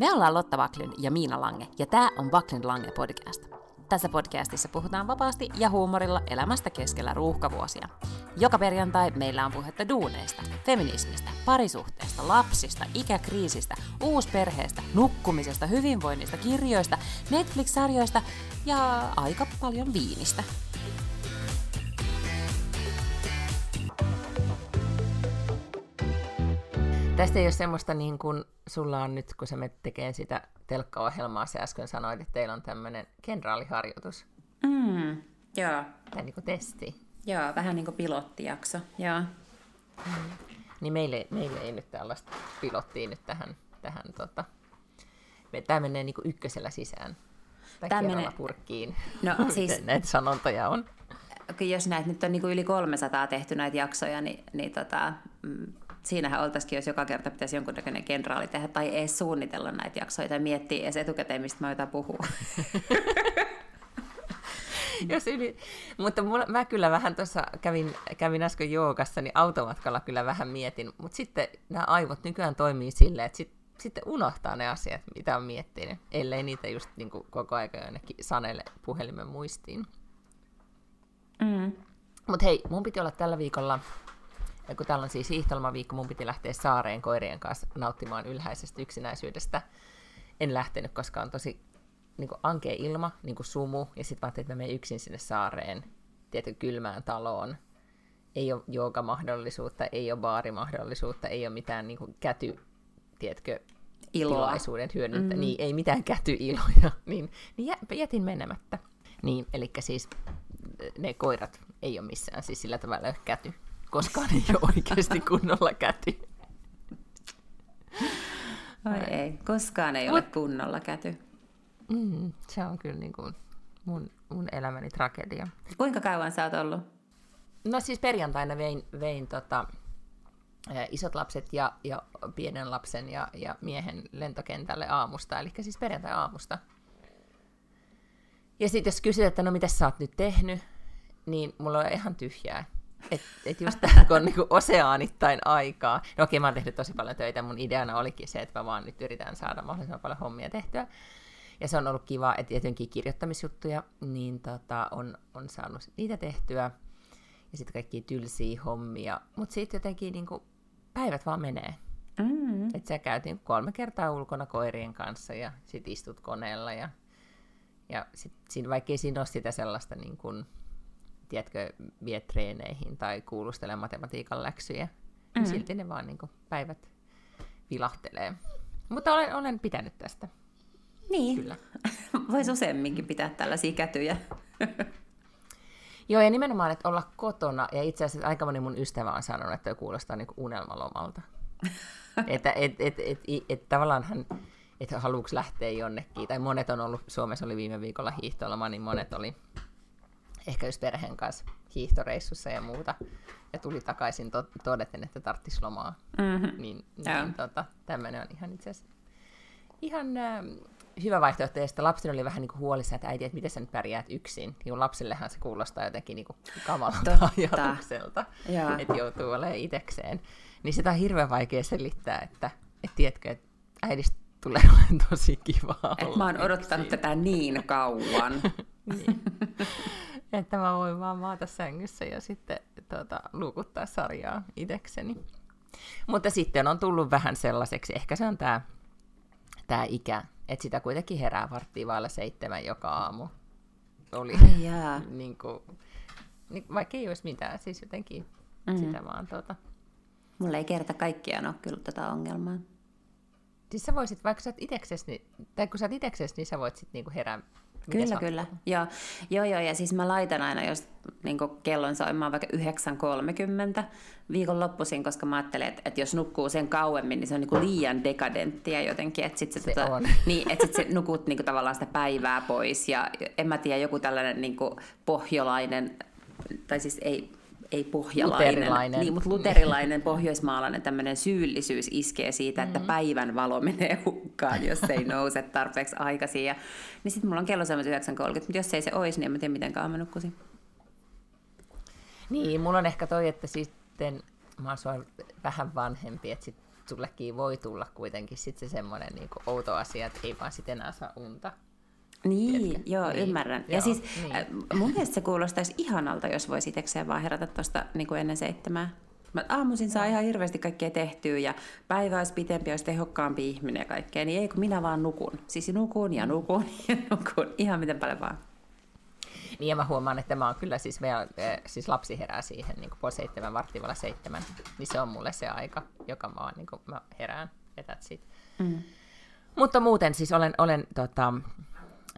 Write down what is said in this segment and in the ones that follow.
Me ollaan Lotta Vaklin ja Miina Lange, ja tämä on Vaklin Lange podcast. Tässä podcastissa puhutaan vapaasti ja huumorilla elämästä keskellä ruuhkavuosia. Joka perjantai meillä on puhetta duuneista, feminismistä, parisuhteesta, lapsista, ikäkriisistä, uusperheestä, nukkumisesta, hyvinvoinnista, kirjoista, Netflix-sarjoista ja aika paljon viinistä. Tästä ei ole semmoista niin kuin sulla on nyt, kun sä menet tekemään sitä telkkaohjelmaa, sä äsken sanoit, että teillä on tämmöinen kenraaliharjoitus. Mm, joo. Tai niin kuin testi. Joo, vähän niin kuin pilottijakso, joo. Mm. Niin meille, meille ei nyt tällaista pilottia nyt tähän, tähän tota, tämä menee niin kuin ykkösellä sisään. Tai tämä menee... purkkiin. No siis... näitä sanontoja on. Jos näitä nyt on niin kuin yli 300 tehty näitä jaksoja, niin, niin tota, mm, siinähän oltaisikin, jos joka kerta pitäisi jonkunnäköinen kenraali tehdä tai ei suunnitella näitä jaksoja tai miettiä edes etukäteen, mistä mä jotain puhua. jos yli... Mutta mulla, mä kyllä vähän tuossa kävin, kävin äsken joogassa, niin automatkalla kyllä vähän mietin, mutta sitten nämä aivot nykyään toimii silleen, että sit, sitten unohtaa ne asiat, mitä on miettinyt, ellei niitä just niin kuin koko ajan ainakin sanele puhelimen muistiin. Mm. Mutta hei, mun piti olla tällä viikolla ja kun täällä on siis hiihtolomaviikko, mun piti lähteä saareen koirien kanssa nauttimaan ylhäisestä yksinäisyydestä. En lähtenyt, koska on tosi niin kuin ankea ilma, niin kuin sumu, ja sitten ajattelin, että mä menen yksin sinne saareen, tietyn kylmään taloon. Ei ole joogamahdollisuutta, ei ole baarimahdollisuutta, ei ole mitään niin kuin käty, tiedätkö, Iloa. tilaisuuden hyödyntä, mm-hmm. niin ei mitään kätyiloja, niin, niin jätin menemättä. Niin, eli siis ne koirat ei ole missään, siis sillä tavalla käty koskaan ei ole oikeasti kunnolla käty. Ai ei, koskaan ei ole kunnolla käty. Mm, se on kyllä niin kuin mun, mun elämäni tragedia. Kuinka kauan sä oot ollut? No siis perjantaina vein, vein tota, isot lapset ja, ja pienen lapsen ja, ja miehen lentokentälle aamusta, eli siis perjantai-aamusta. Ja sitten jos kysyt, että no mitä sä oot nyt tehnyt, niin mulla on ihan tyhjää. Että et just tämä, kun on niinku oseaanittain aikaa. No okei, mä oon tehnyt tosi paljon töitä. Mun ideana olikin se, että mä vaan nyt yritän saada mahdollisimman paljon hommia tehtyä. Ja se on ollut kiva, että jotenkin kirjoittamisjuttuja, niin tota, on, on saanut niitä tehtyä. Ja sitten kaikki tylsiä hommia. Mutta sitten jotenkin niinku, päivät vaan menee. Mm. Että sä käyt niin kolme kertaa ulkona koirien kanssa ja sit istut koneella. Ja, ja sit, siinä, vaikka ei siinä ole sitä sellaista niin kuin, tiedätkö, vie treeneihin tai kuulustele matematiikan läksyjä, mm. silti ne vaan niin kuin, päivät vilahtelee. Mutta olen, olen pitänyt tästä. Niin, Kyllä. voisi useamminkin pitää tällaisia kätyjä. Joo, ja nimenomaan, että olla kotona, ja itse asiassa aika moni mun ystävä on sanonut, että kuulostaa niin unelmalomalta. että et, et, et, et, et, tavallaan hän, että haluuks lähteä jonnekin, tai monet on ollut, Suomessa oli viime viikolla hiihtoloma, niin monet oli ehkä just perheen kanssa hiihtoreissussa ja muuta, ja tuli takaisin to- todeten, että tarttis lomaa. Mm-hmm. Niin, niin tota, tämmöinen on ihan itse asiassa ihan äh, hyvä vaihtoehto. Ja sitten lapseni oli vähän niin kuin huolissa, että äiti, että miten sä nyt pärjäät yksin. Niin lapsillehan se kuulostaa jotenkin niin kuin kamalalta ajatukselta, että joutuu olemaan itekseen. Niin sitä on hirveän vaikea selittää, että, että tiedätkö, että äidistä tulee olemaan tosi kiva Et mä oon odottanut yksin. tätä niin kauan. niin. Että mä voin vaan maata sängyssä ja sitten tuota, luukuttaa sarjaa itekseni. Mutta sitten on tullut vähän sellaiseksi, ehkä se on tämä tää ikä, että sitä kuitenkin herää varttiin vailla seitsemän joka aamu. Oli Ai jää. niin kuin, niin, vaikka ei olisi mitään, siis jotenkin mm. sitä vaan tuota. Mulla ei kerta kaikkiaan ole kyllä tätä ongelmaa. Siis sä voisit, vaikka sä oot itseksesi, niin, tai kun sä oot itseksesi, niin sä voit sitten niinku herää Kyllä, kyllä. Joo, joo, joo, ja siis mä laitan aina, jos niin kellon soimaan vaikka 9.30 viikonloppuisin, koska mä ajattelen, että, että jos nukkuu sen kauemmin, niin se on niin liian dekadenttia jotenkin, että sit se, se, tota, niin, että sit se nukut niin tavallaan sitä päivää pois, ja en mä tiedä, joku tällainen niin pohjolainen, tai siis ei ei pohjalainen, luterilainen. Niin, mutta luterilainen pohjoismaalainen tämmöinen syyllisyys iskee siitä, että mm-hmm. päivän valo menee hukkaan, jos ei nouse tarpeeksi aikaisin. Ja, niin sitten mulla on kello 9.30, mutta jos ei se olisi, niin en mä tiedä, miten mä nukkusin. Niin, mulla on ehkä toi, että sitten mä oon vähän vanhempi, että sit sullekin voi tulla kuitenkin sitten se semmoinen niin outo asia, että ei vaan sitten enää saa unta. Niin, Tiedätkö? joo, niin. ymmärrän. Joo, ja siis niin. Mun mielestä se kuulostaisi ihanalta, jos voisi itsekseen vaan herätä tuosta niin ennen seitsemää. Mä aamuisin saa ihan hirveästi kaikkea tehtyä ja päivä olisi pitempi, olisi tehokkaampi ihminen ja kaikkea. Niin ei kun minä vaan nukun. Siis nukun ja nukun ja nukun. Ihan miten paljon vaan. Niin ja mä huomaan, että mä oon kyllä siis, eh, siis lapsi herää siihen niin puoli seitsemän, varttivalla seitsemän. Niin se on mulle se aika, joka mä, oon, niin mä herään. Mm. Mutta muuten siis olen, olen tota,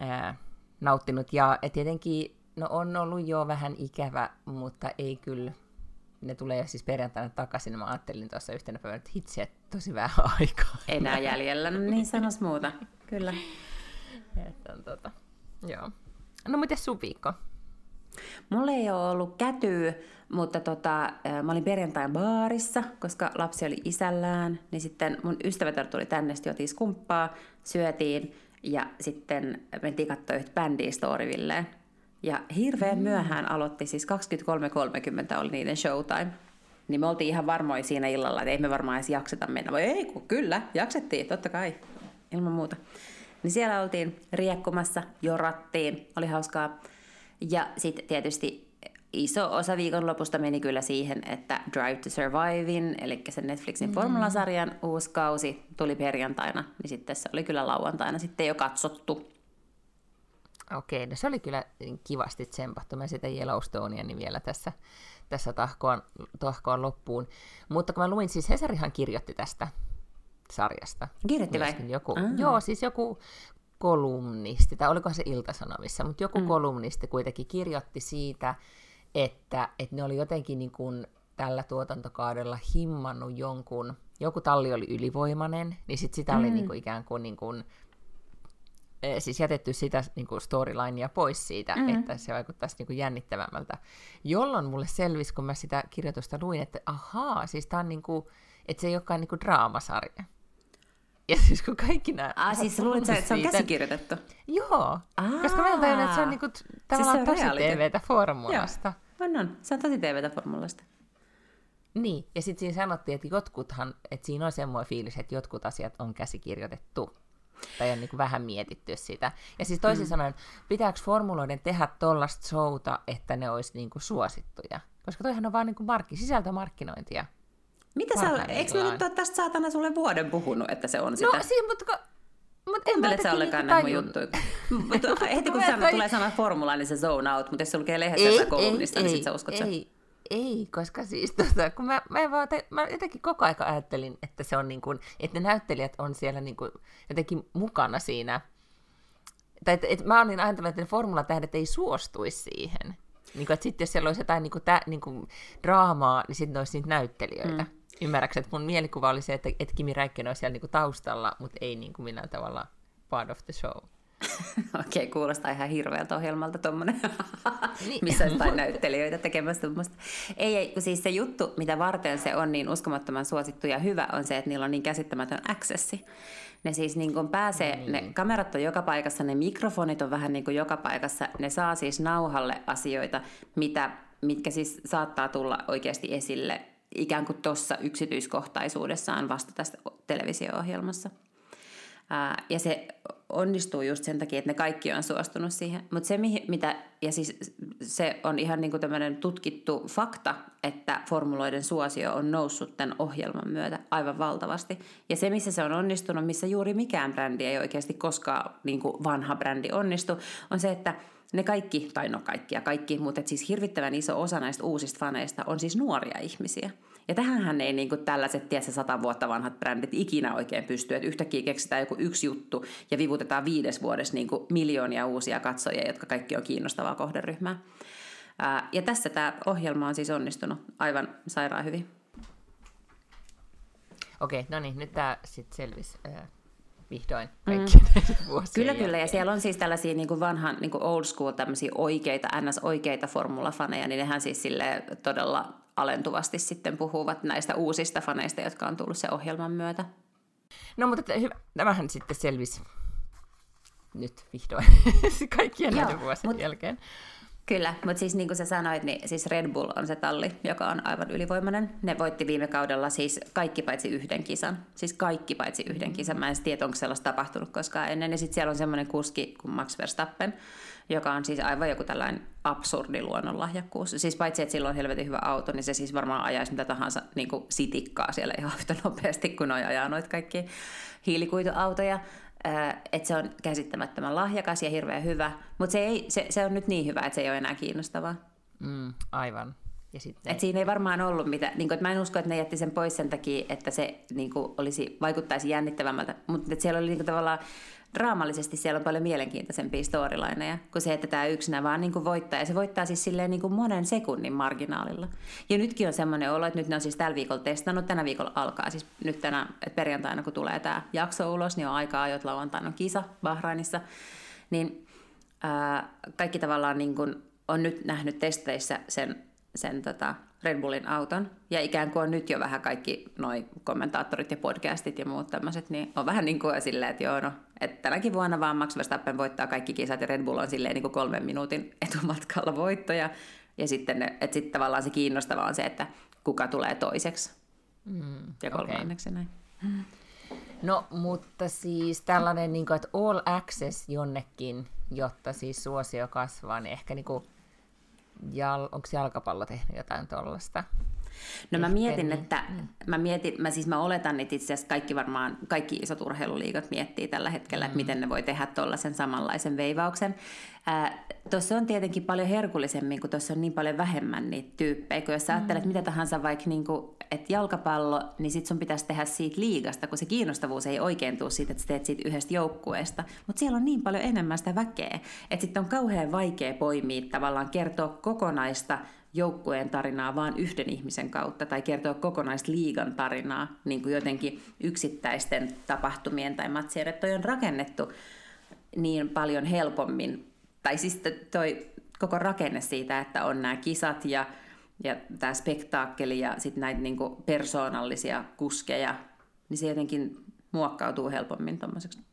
ää, nauttinut. Ja tietenkin no on ollut jo vähän ikävä, mutta ei kyllä. Ne tulee siis perjantaina takaisin. Mä ajattelin tuossa yhtenä päivänä, että hitsi, että tosi vähän aikaa. Enää jäljellä, no niin sanos muuta. Kyllä. Että on tota, joo. No miten sun viikko? Mulla ei ole ollut kätyä, mutta tota, mä olin perjantain baarissa, koska lapsi oli isällään. Niin sitten mun ystävätär tuli tänne, sitten skumppaa, syötiin ja sitten mentiin katsoa yhtä bändiä Storyvilleen. Ja hirveän mm. myöhään aloitti, siis 23.30 oli niiden showtime. Niin me oltiin ihan varmoja siinä illalla, että ei me varmaan edes jakseta mennä. Vai ei, kun kyllä, jaksettiin, totta kai, ilman muuta. Niin siellä oltiin riekkumassa, jorattiin, oli hauskaa. Ja sitten tietysti iso osa viikonlopusta meni kyllä siihen, että Drive to Survivein, eli sen Netflixin mm. formulasarjan uusi kausi tuli perjantaina, niin sitten se oli kyllä lauantaina sitten jo katsottu. Okei, no se oli kyllä kivasti tsempattu. Mä sitä Yellowstonea niin vielä tässä, tässä tahkoan, tahkoan loppuun. Mutta kun mä luin, siis Hesarihan kirjoitti tästä sarjasta. Kirjoitti vai? Joku, ah. Joo, siis joku kolumnisti, tai oliko se Iltasanomissa, mutta joku mm. kolumnisti kuitenkin kirjoitti siitä, että, että ne oli jotenkin niin kuin tällä tuotantokaudella himmannut jonkun, joku talli oli ylivoimainen, niin sit sitä mm. oli niin kuin ikään kuin, niin kuin e, siis jätetty sitä niin kuin storylinea pois siitä, mm. että se vaikuttaisi niin kuin jännittävämmältä. Jolloin mulle selvisi, kun mä sitä kirjoitusta luin, että ahaa, siis tämä on niin kuin, että se ei olekaan niin kuin draamasarja. Ja siis kun kaikki nämä... Ah, siis luulit että se on käsikirjoitettu? Joo, Aa. koska mä tajunnut, että se on niinku tavallaan siis tosi TVtä formulasta. Joo, on, on. Se on tosi TVtä formulasta. Niin, ja sitten siinä sanottiin, että jotkuthan, että siinä on semmoinen fiilis, että jotkut asiat on käsikirjoitettu. Tai on niin vähän mietitty sitä. Ja siis toisin mm. sanoen, pitääkö formuloiden tehdä tollasta showta, että ne olisi niin suosittuja? Koska toihan on vaan niin kuin markki, sisältömarkkinointia. Mitä sä, eikö mä nyt ole tästä saatana sulle vuoden puhunut, että se on no, sitä? No siinä, mutta kun Mut Kuuntelet sä ollenkaan näitä mun juttuja? mutta heti kun sana, tulee sana formula, niin se zone out, mutta jos se lukee lehdessä ei, kolumnista, ei, niin sit sä uskot ei, Ei, ei, koska siis tota, kun mä, mä, vaan mä jotenkin koko aika ajattelin, että se on niin kuin, että ne näyttelijät on siellä niin kuin jotenkin mukana siinä. Tai että, että mä olin ajatellut, että ne formulatähdet ei suostuisi siihen. Niin kuin, että sitten jos siellä olisi jotain niin kuin, tä, niin kuin draamaa, niin sitten ne olisi niitä näyttelijöitä. Mm. Ymmärrätkö, että mun mielikuva oli se, että, että Kimi Räikkönen on siellä niinku taustalla, mutta ei niinku millään tavalla part of the show. Okei, okay, kuulostaa ihan hirveältä ohjelmalta tuommoinen, niin. missä on jotain näyttelijöitä tekemässä tuommoista. Ei, ei, siis se juttu, mitä varten se on niin uskomattoman suosittu ja hyvä, on se, että niillä on niin käsittämätön accessi. Ne siis niin kuin pääsee, niin. ne kamerat on joka paikassa, ne mikrofonit on vähän niin kuin joka paikassa, ne saa siis nauhalle asioita, mitä, mitkä siis saattaa tulla oikeasti esille ikään kuin tuossa yksityiskohtaisuudessaan vasta tässä televisio-ohjelmassa. Ää, ja se onnistuu just sen takia, että ne kaikki on suostunut siihen. Mutta se, mitä, ja siis se on ihan niin kuin tämmöinen tutkittu fakta, että formuloiden suosio on noussut tämän ohjelman myötä aivan valtavasti. Ja se, missä se on onnistunut, missä juuri mikään brändi ei oikeasti koskaan niin kuin vanha brändi onnistu, on se, että ne kaikki, tai no kaikki ja kaikki, mutta siis hirvittävän iso osa näistä uusista faneista on siis nuoria ihmisiä. Ja tähänhän ei niin kuin tällaiset, tiedätkö, sata vuotta vanhat brändit ikinä oikein pysty. Että yhtäkkiä keksitään joku yksi juttu ja vivutetaan viides vuodessa niin kuin miljoonia uusia katsojia, jotka kaikki on kiinnostavaa kohderyhmää. Ja tässä tämä ohjelma on siis onnistunut aivan sairaan hyvin. Okei, no niin, nyt tämä sitten selvisi vihdoin kaikki mm. vuosien Kyllä, jälkeen. kyllä. Ja siellä on siis tällaisia niin kuin vanhan niin kuin old school tämmöisiä oikeita, ns-oikeita formulafaneja, niin nehän siis sille todella alentuvasti sitten puhuvat näistä uusista faneista, jotka on tullut se ohjelman myötä. No mutta hyvä, tämähän sitten selvisi nyt vihdoin kaikkien näiden vuosien mut, jälkeen. Kyllä, mutta siis niin kuin sä sanoit, niin siis Red Bull on se talli, joka on aivan ylivoimainen. Ne voitti viime kaudella siis kaikki paitsi yhden kisan. Siis kaikki paitsi yhden mm. kisan. Mä en tiedä, onko sellaista tapahtunut koskaan ennen. Ja sitten siellä on semmoinen kuski kuin Max Verstappen, joka on siis aivan joku tällainen absurdi luonnonlahjakkuus. Siis paitsi, että sillä on helvetin hyvä auto, niin se siis varmaan ajaisi mitä tahansa niin kuin sitikkaa siellä ihan yhtä nopeasti, kun noi ajaa noita kaikki hiilikuituautoja että se on käsittämättömän lahjakas ja hirveän hyvä, mutta se, ei, se, se on nyt niin hyvä, että se ei ole enää kiinnostavaa. Mm, aivan. Ja sitten... Et siinä ei varmaan ollut mitä, niin kuin, että mä en usko, että ne jätti sen pois sen takia, että se niin kuin, olisi, vaikuttaisi jännittävämmältä, mutta siellä oli niin kuin, tavallaan draamallisesti siellä on paljon mielenkiintoisempia storylineja kuin se, että tämä yksinä vaan niin kuin voittaa. Ja se voittaa siis silleen niin kuin monen sekunnin marginaalilla. Ja nytkin on semmoinen olo, että nyt ne on siis tällä viikolla testannut, tänä viikolla alkaa. Siis nyt tänä, että perjantaina kun tulee tämä jakso ulos, niin on aikaa, että lauantaina on kisa Bahrainissa. Niin ää, kaikki tavallaan niin kuin on nyt nähnyt testeissä sen, sen tota, Red Bullin auton. Ja ikään kuin on nyt jo vähän kaikki noi kommentaattorit ja podcastit ja muut tämmöiset, niin on vähän niin kuin silleen, että joo, no, että tänäkin vuonna vaan Max Verstappen voittaa kaikki kisat ja Red Bull on silleen niin kuin kolmen minuutin etumatkalla voittoja. Ja sitten, että sitten tavallaan se kiinnostava on se, että kuka tulee toiseksi mm, ja kolmanneksi okay. näin. No, mutta siis tällainen, niin kuin, että all access jonnekin, jotta siis suosio kasvaa, niin ehkä niin kuin jal, onko jalkapallo tehnyt jotain tuollaista? No mä mietin, niin. että mm. mä, mietin, mä, siis mä oletan, että itse asiassa kaikki varmaan, kaikki isot urheiluliigat miettii tällä hetkellä, mm. että miten ne voi tehdä tuollaisen samanlaisen veivauksen. Tuossa on tietenkin paljon herkullisemmin, kun tuossa on niin paljon vähemmän niitä tyyppejä, kun jos sä ajattelet mm. mitä tahansa vaikka niin kuin, että jalkapallo, niin sit sun pitäisi tehdä siitä liigasta, kun se kiinnostavuus ei oikein tule siitä, että sä teet siitä yhdestä joukkueesta. Mutta siellä on niin paljon enemmän sitä väkeä, että sitten on kauhean vaikea poimia tavallaan kertoa kokonaista joukkueen tarinaa vaan yhden ihmisen kautta tai kertoa kokonaista liigan tarinaa niin kuin jotenkin yksittäisten tapahtumien tai matsien. Että toi on rakennettu niin paljon helpommin. Tai siis toi koko rakenne siitä, että on nämä kisat ja, ja tämä spektaakkeli ja sitten näitä niin persoonallisia kuskeja, niin se jotenkin muokkautuu helpommin tuommoiseksi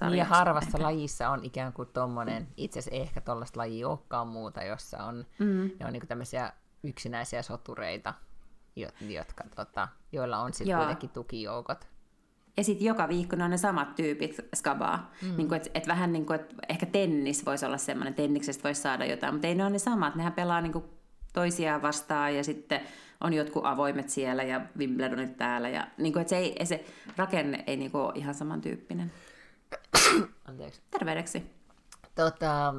niin ja harvassa lajissa on ikään kuin tuommoinen, itse asiassa ehkä tuollaista lajia olekaan muuta, jossa on, mm. ne on niin tämmöisiä yksinäisiä sotureita, jotka, tota, joilla on sitten kuitenkin tukijoukot. Ja sitten joka viikko ne on ne samat tyypit skabaa. Mm. Niin et, et vähän niin kuin, että ehkä tennis voisi olla semmoinen, tenniksestä voisi saada jotain, mutta ei ne ole ne samat. Nehän pelaa niin kuin toisiaan vastaan ja sitten on jotkut avoimet siellä ja Wimbledonit täällä. Ja, niin kuin, että se, ei, se rakenne ei niin kuin ole ihan samantyyppinen. Anteeksi. Terveydeksi. Tota,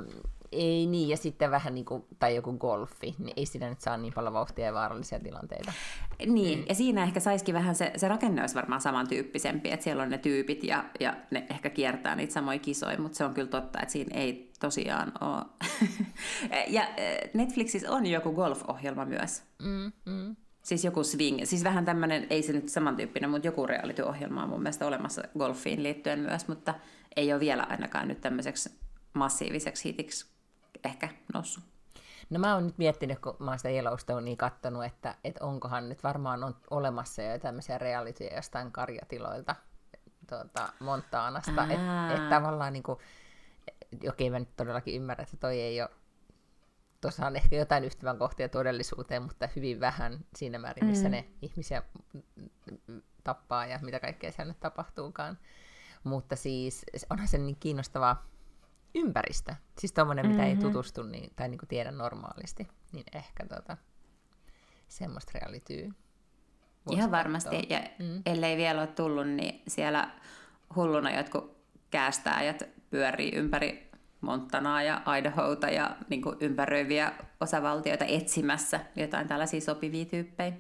ei niin, ja sitten vähän niin kuin, tai joku golfi, niin ei siinä nyt saa niin paljon vauhtia ja vaarallisia tilanteita. Niin, mm. ja siinä ehkä saisikin vähän, se, se rakenne olisi varmaan samantyyppisempi, että siellä on ne tyypit ja, ja ne ehkä kiertää niitä samoja kisoja, mutta se on kyllä totta, että siinä ei tosiaan ole. ja eh, Netflixissä on joku golf-ohjelma myös. Mm, mm. Siis joku swing, siis vähän tämmöinen, ei se nyt samantyyppinen, mutta joku reality-ohjelma on mun mielestä olemassa golfiin liittyen myös, mutta ei ole vielä ainakaan nyt tämmöiseksi massiiviseksi hitiksi ehkä noussut. No mä oon nyt miettinyt, kun mä oon sitä Yellowstonea kattonut, että, että onkohan nyt varmaan on olemassa jo tämmöisiä realityjä jostain karjatiloilta tuota, Montaanasta, että et tavallaan niin kuin, okei mä nyt todellakin ymmärrän, että toi ei ole tuossa on ehkä jotain yhtyvän kohtia todellisuuteen, mutta hyvin vähän siinä määrin, missä mm. ne ihmisiä tappaa ja mitä kaikkea siellä nyt tapahtuukaan. Mutta siis onhan se niin kiinnostava ympäristö. Siis tuommoinen, mm-hmm. mitä ei mm-hmm. tutustu niin, tai niin kuin tiedä normaalisti, niin ehkä tota, semmoista realityy. Ihan varmasti, ja mm. ellei vielä ole tullut, niin siellä hulluna jotkut käästääjät pyörii ympäri Montanaa ja Idahota ja niin kuin ympäröiviä osavaltioita etsimässä jotain tällaisia sopivia tyyppejä.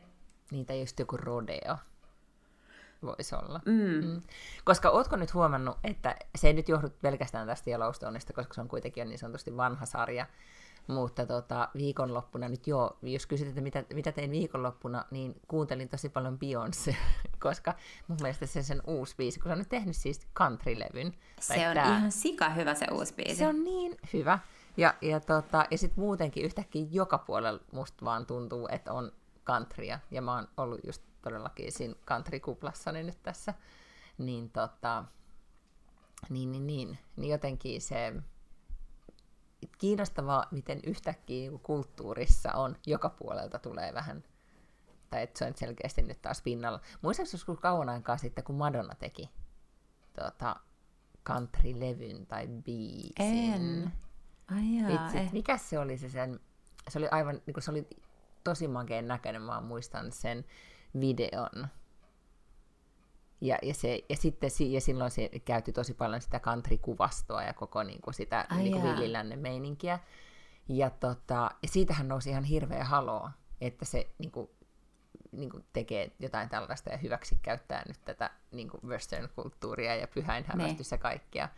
Niitä just joku rodeo voisi olla. Mm. Mm. Koska ootko nyt huomannut, että se ei nyt johdu pelkästään tästä Yellowstoneista, koska se on kuitenkin niin sanotusti vanha sarja, mutta tota, viikonloppuna nyt joo, jos kysyt, että mitä, mitä tein viikonloppuna, niin kuuntelin tosi paljon Beyoncé, koska mun mielestä se sen uusi biisi, kun se on nyt tehnyt siis countrylevyn. Se on tää, ihan sika hyvä se uusi biisi. Se on niin hyvä. Ja, ja, tota, ja sitten muutenkin yhtäkkiä joka puolella musta vaan tuntuu, että on countrya. Ja mä oon ollut just todellakin siinä country-kuplassani nyt tässä. Niin tota, niin, niin, niin, niin jotenkin se, kiinnostavaa, miten yhtäkkiä kulttuurissa on, joka puolelta tulee vähän, tai että se on selkeästi nyt taas pinnalla. Muistatko joskus kauan aikaa sitten, kun Madonna teki tota, country-levyn tai biisin? En. Ai jaa, Vitsi, eh. mikä se oli se sen, se oli aivan, niin kuin se oli tosi makeen näköinen, mä muistan sen videon. Ja, ja, se, ja sitten si- ja silloin se käytti tosi paljon sitä country-kuvastoa ja koko niin kuin sitä Ai niin kuin jaa. villilännen meininkiä. Ja, tota, ja siitähän nousi ihan hirveä haloo, että se niin kuin, niin kuin tekee jotain tällaista ja hyväksi käyttää nyt tätä niin kuin western-kulttuuria ja pyhäinhämmästys ja kaikkea.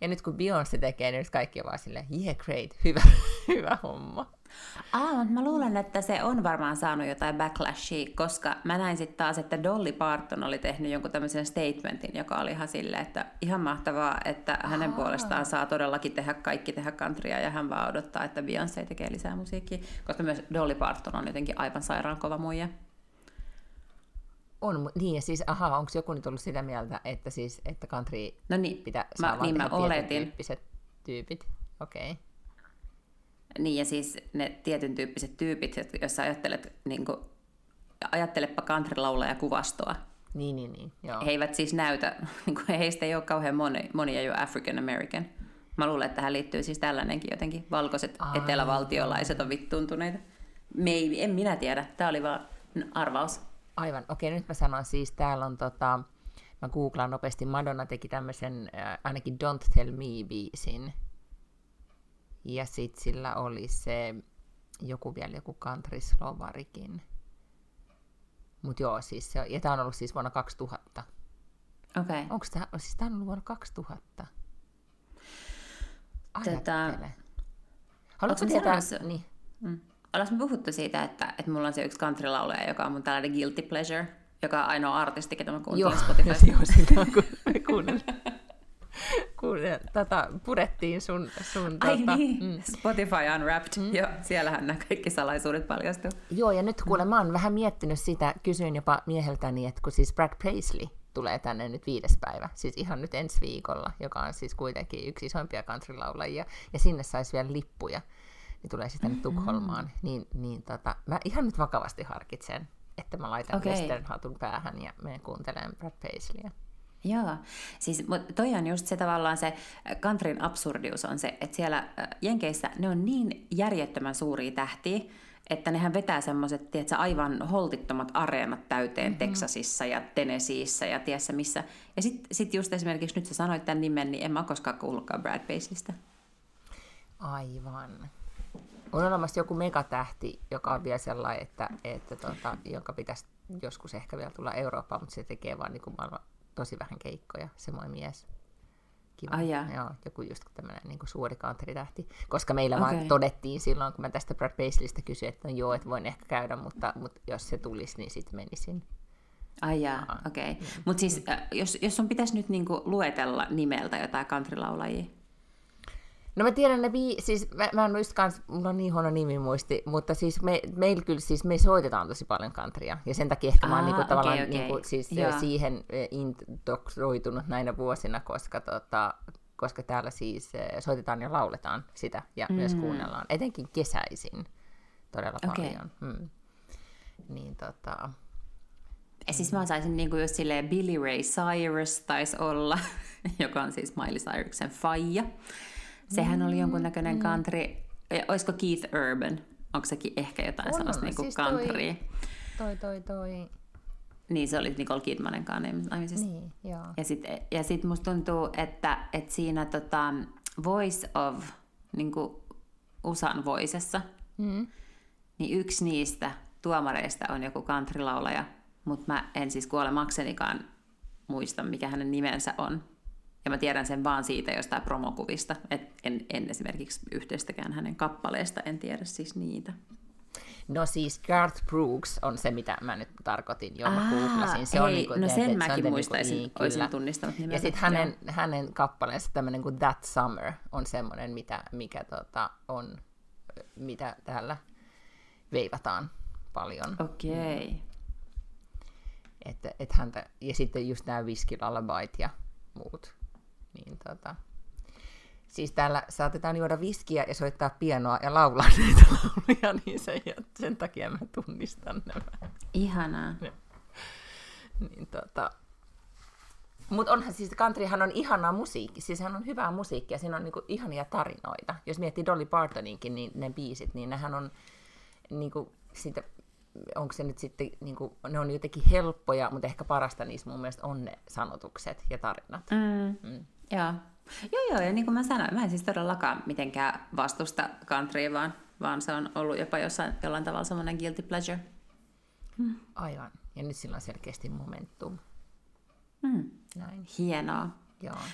Ja nyt kun Beyoncé tekee, niin nyt kaikki on vaan silleen, yeah, great, hyvä, hyvä homma. Aa, mutta mä luulen, että se on varmaan saanut jotain backlashia, koska mä näin sitten taas, että Dolly Parton oli tehnyt jonkun tämmöisen statementin, joka oli ihan silleen, että ihan mahtavaa, että hänen puolestaan saa todellakin tehdä kaikki tehdä countrya ja hän vaan odottaa, että Beyoncé tekee lisää musiikkia, koska myös Dolly Parton on jotenkin aivan sairaan kova muija. On, niin ja siis, aha, onko joku nyt ollut sitä mieltä, että siis, että country No niin, pitää mä, niin mä oletin. tyyppiset tyypit? Okei. Okay. Niin ja siis ne tietyn tyyppiset tyypit, jos sä ajattelet, niin kuin, ajattelepa country-laulaja kuvastoa, Niin, niin, niin, joo. he eivät siis näytä, niin kuin heistä ei ole kauhean moni, monia jo African American. Mä luulen, että tähän liittyy siis tällainenkin jotenkin. Valkoiset Aivan. etelävaltiolaiset on vittuuntuneita. Maybe, en minä tiedä. Tämä oli vaan arvaus. Aivan, okei, nyt mä sanon siis, täällä on tota, mä googlaan nopeasti, Madonna teki tämmöisen äh, ainakin Don't Tell Me-biisin. Ja sit sillä oli se joku vielä, joku country slovarikin. Mut joo, siis se, ja tää on ollut siis vuonna 2000. Okei. Okay. Onko tää, siis tää on ollut vuonna 2000? Tätä- Ajattele. Haluatko tietää? Niin. Mm. Ollaan me puhuttu siitä, että, että mulla on se yksi country-laulaja, joka on mun tällainen guilty pleasure, joka on ainoa artisti, ketä mä kuuntelen Spotifysta. joo, silloin kun me kuunnellaan. Kuunnellaan, tota, purettiin sun... sun Ai tota, niin, mm. Spotify Unwrapped. Mm. Joo, siellähän nämä kaikki salaisuudet paljastuu. Joo, ja nyt kuule, mä oon vähän miettinyt sitä, kysyin jopa mieheltäni, että kun siis Brad Paisley tulee tänne nyt viides päivä, siis ihan nyt ensi viikolla, joka on siis kuitenkin yksi isoimpia countrylaulajia, ja sinne saisi vielä lippuja, niin tulee siis tänne Tukholmaan, niin, niin tota, mä ihan nyt vakavasti harkitsen, että mä laitan okay. western-hatun päähän ja menen kuuntelemaan Brad Paisleyä. Joo, siis mut toi on just se tavallaan se äh, countryn absurdius on se, että siellä äh, Jenkeissä ne on niin järjettömän suuria tähtiä, että nehän vetää semmoiset, tiedätkö, aivan holtittomat areenat täyteen mm-hmm. Texasissa ja Tennesseeissä ja tiedätkö missä. Ja sitten sit just esimerkiksi nyt sä sanoit tämän nimen, niin en mä koskaan kuullutkaan Brad Paisleystä. Aivan. On olemassa joku megatähti, joka on vielä sellainen, että, että tota, jonka pitäisi joskus ehkä vielä tulla Eurooppaan, mutta se tekee vaan niin kuin maailman tosi vähän keikkoja, semmoinen mies. Kiva. Ai jaa. Joo, joku just tämmöinen niin suuri country-tähti. Koska meillä okay. vaan todettiin silloin, kun mä tästä Brad Paisleystä kysyin, että no joo, että voin ehkä käydä, mutta, mutta jos se tulisi, niin sitten menisin. Ai jaa, okei. Okay. Mutta siis äh, jos, jos sun pitäisi nyt niinku luetella nimeltä jotain countrylaulajia, No mä tiedän ne bii- siis mä, mä en just kans, mulla on niin huono nimimuisti, mutta siis me, meillä kyllä siis, me soitetaan tosi paljon countrya, ja sen takia ehkä mä oon Aa, niinku okei, tavallaan okei. niinku, siis Joo. siihen eh, indoktroitunut näinä vuosina, koska, tota, koska täällä siis eh, soitetaan ja lauletaan sitä, ja mm. myös kuunnellaan, etenkin kesäisin todella Okei. paljon. Mm. Niin tota, Ja siis mä saisin niinku just silleen Billy Ray Cyrus taisi olla, joka on siis Miley Cyrusen faija. Sehän oli jonkunnäköinen country. Olisiko Keith Urban? Onko sekin ehkä jotain On, sellaista niinku Siis countrya? toi, toi, toi, Niin, se oli Nicole Kidmanen kanssa naimisissa. niin, joo. Ja sitten ja sit musta tuntuu, että, että siinä tota, Voice of, niin USAn voisessa, Mm. niin yksi niistä tuomareista on joku countrylaulaja, mutta mä en siis kuolemaksenikaan muista, mikä hänen nimensä on. Ja mä tiedän sen vaan siitä jostain promokuvista, että en, en esimerkiksi yhteistäkään hänen kappaleesta, en tiedä siis niitä. No siis Garth Brooks on se, mitä mä nyt tarkoitin jo, mä googlasin. Se hei, on niinku, no sen se on mäkin te muistaisin, niin, olisin kyllä. tunnistanut Ja nimeltä. sitten hänen, hänen kappaleensa tämmöinen kuin That Summer on semmoinen, mitä, mikä tota, on, mitä täällä veivataan paljon. Okei. Okay. Että, et häntä, ja sitten just nämä Whiskey ja muut. Niin tota, Siis täällä saatetaan juoda viskiä ja soittaa pianoa ja laulaa näitä lauluja, niin sen, sen takia mä tunnistan nämä. Ihanaa. Niin, tota... Mutta onhan siis, countryhan on ihanaa musiikki, siis sehän on hyvää musiikkia, siinä on niinku ihania tarinoita. Jos miettii Dolly Partoninkin, niin ne biisit, niin nehän on niinku, siitä, onko se nyt sitten, niinku, ne on jotenkin helppoja, mutta ehkä parasta niissä mun mielestä on ne sanotukset ja tarinat. Mm. Mm. Joo. Joo, joo, ja niin kuin mä sanoin, mä en siis todellakaan mitenkään vastusta countrya, vaan, vaan se on ollut jopa jossain, jollain tavalla semmoinen guilty pleasure. Mm. Aivan. Ja nyt sillä on selkeästi momentum. Mm. Näin. Hienoa.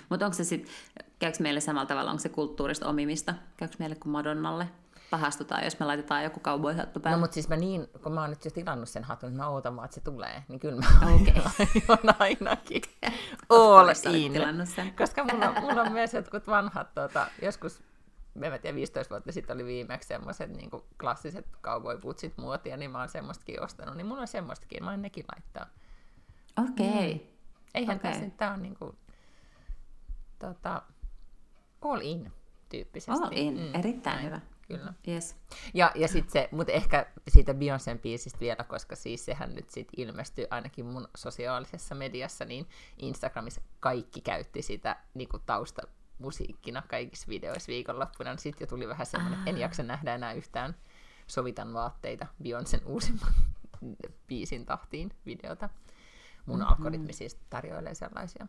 Mutta onko se sitten, käykö meille samalla tavalla, onko se kulttuurista omimista? Käykö meille kuin Madonnalle? Pahastutaan, jos me laitetaan joku cowboy-hattu päälle. No mutta siis mä niin, kun mä oon nyt jo tilannut sen hatun, niin mä ootan vaan, että se tulee, niin kyllä mä okay. on ainakin all in. Sen. Koska mulla, on, mulla on myös jotkut vanhat, tuota, joskus en tiedä, 15 vuotta sitten oli viimeksi semmoiset niin klassiset cowboy-putsit muotia, niin mä oon semmoistakin ostanut, niin mulla on semmoistakin, mä oon nekin laittaa. Okei. Okay. Mm. Eihän okay. tässä, tää on niinku, tota, all in tyyppisesti. All in, mm, erittäin näin. hyvä. Kyllä. Yes. Ja, ja sitten se, mutta ehkä siitä Beyoncén biisistä vielä, koska siis sehän nyt sit ilmestyi ainakin mun sosiaalisessa mediassa, niin Instagramissa kaikki käytti sitä niin kuin taustamusiikkina kaikissa videoissa viikonloppuna, niin sitten jo tuli vähän semmoinen, että en jaksa nähdä enää yhtään sovitan vaatteita Beyoncén uusimman biisin tahtiin videota. Mun mm-hmm. algoritmi siis tarjoilee sellaisia.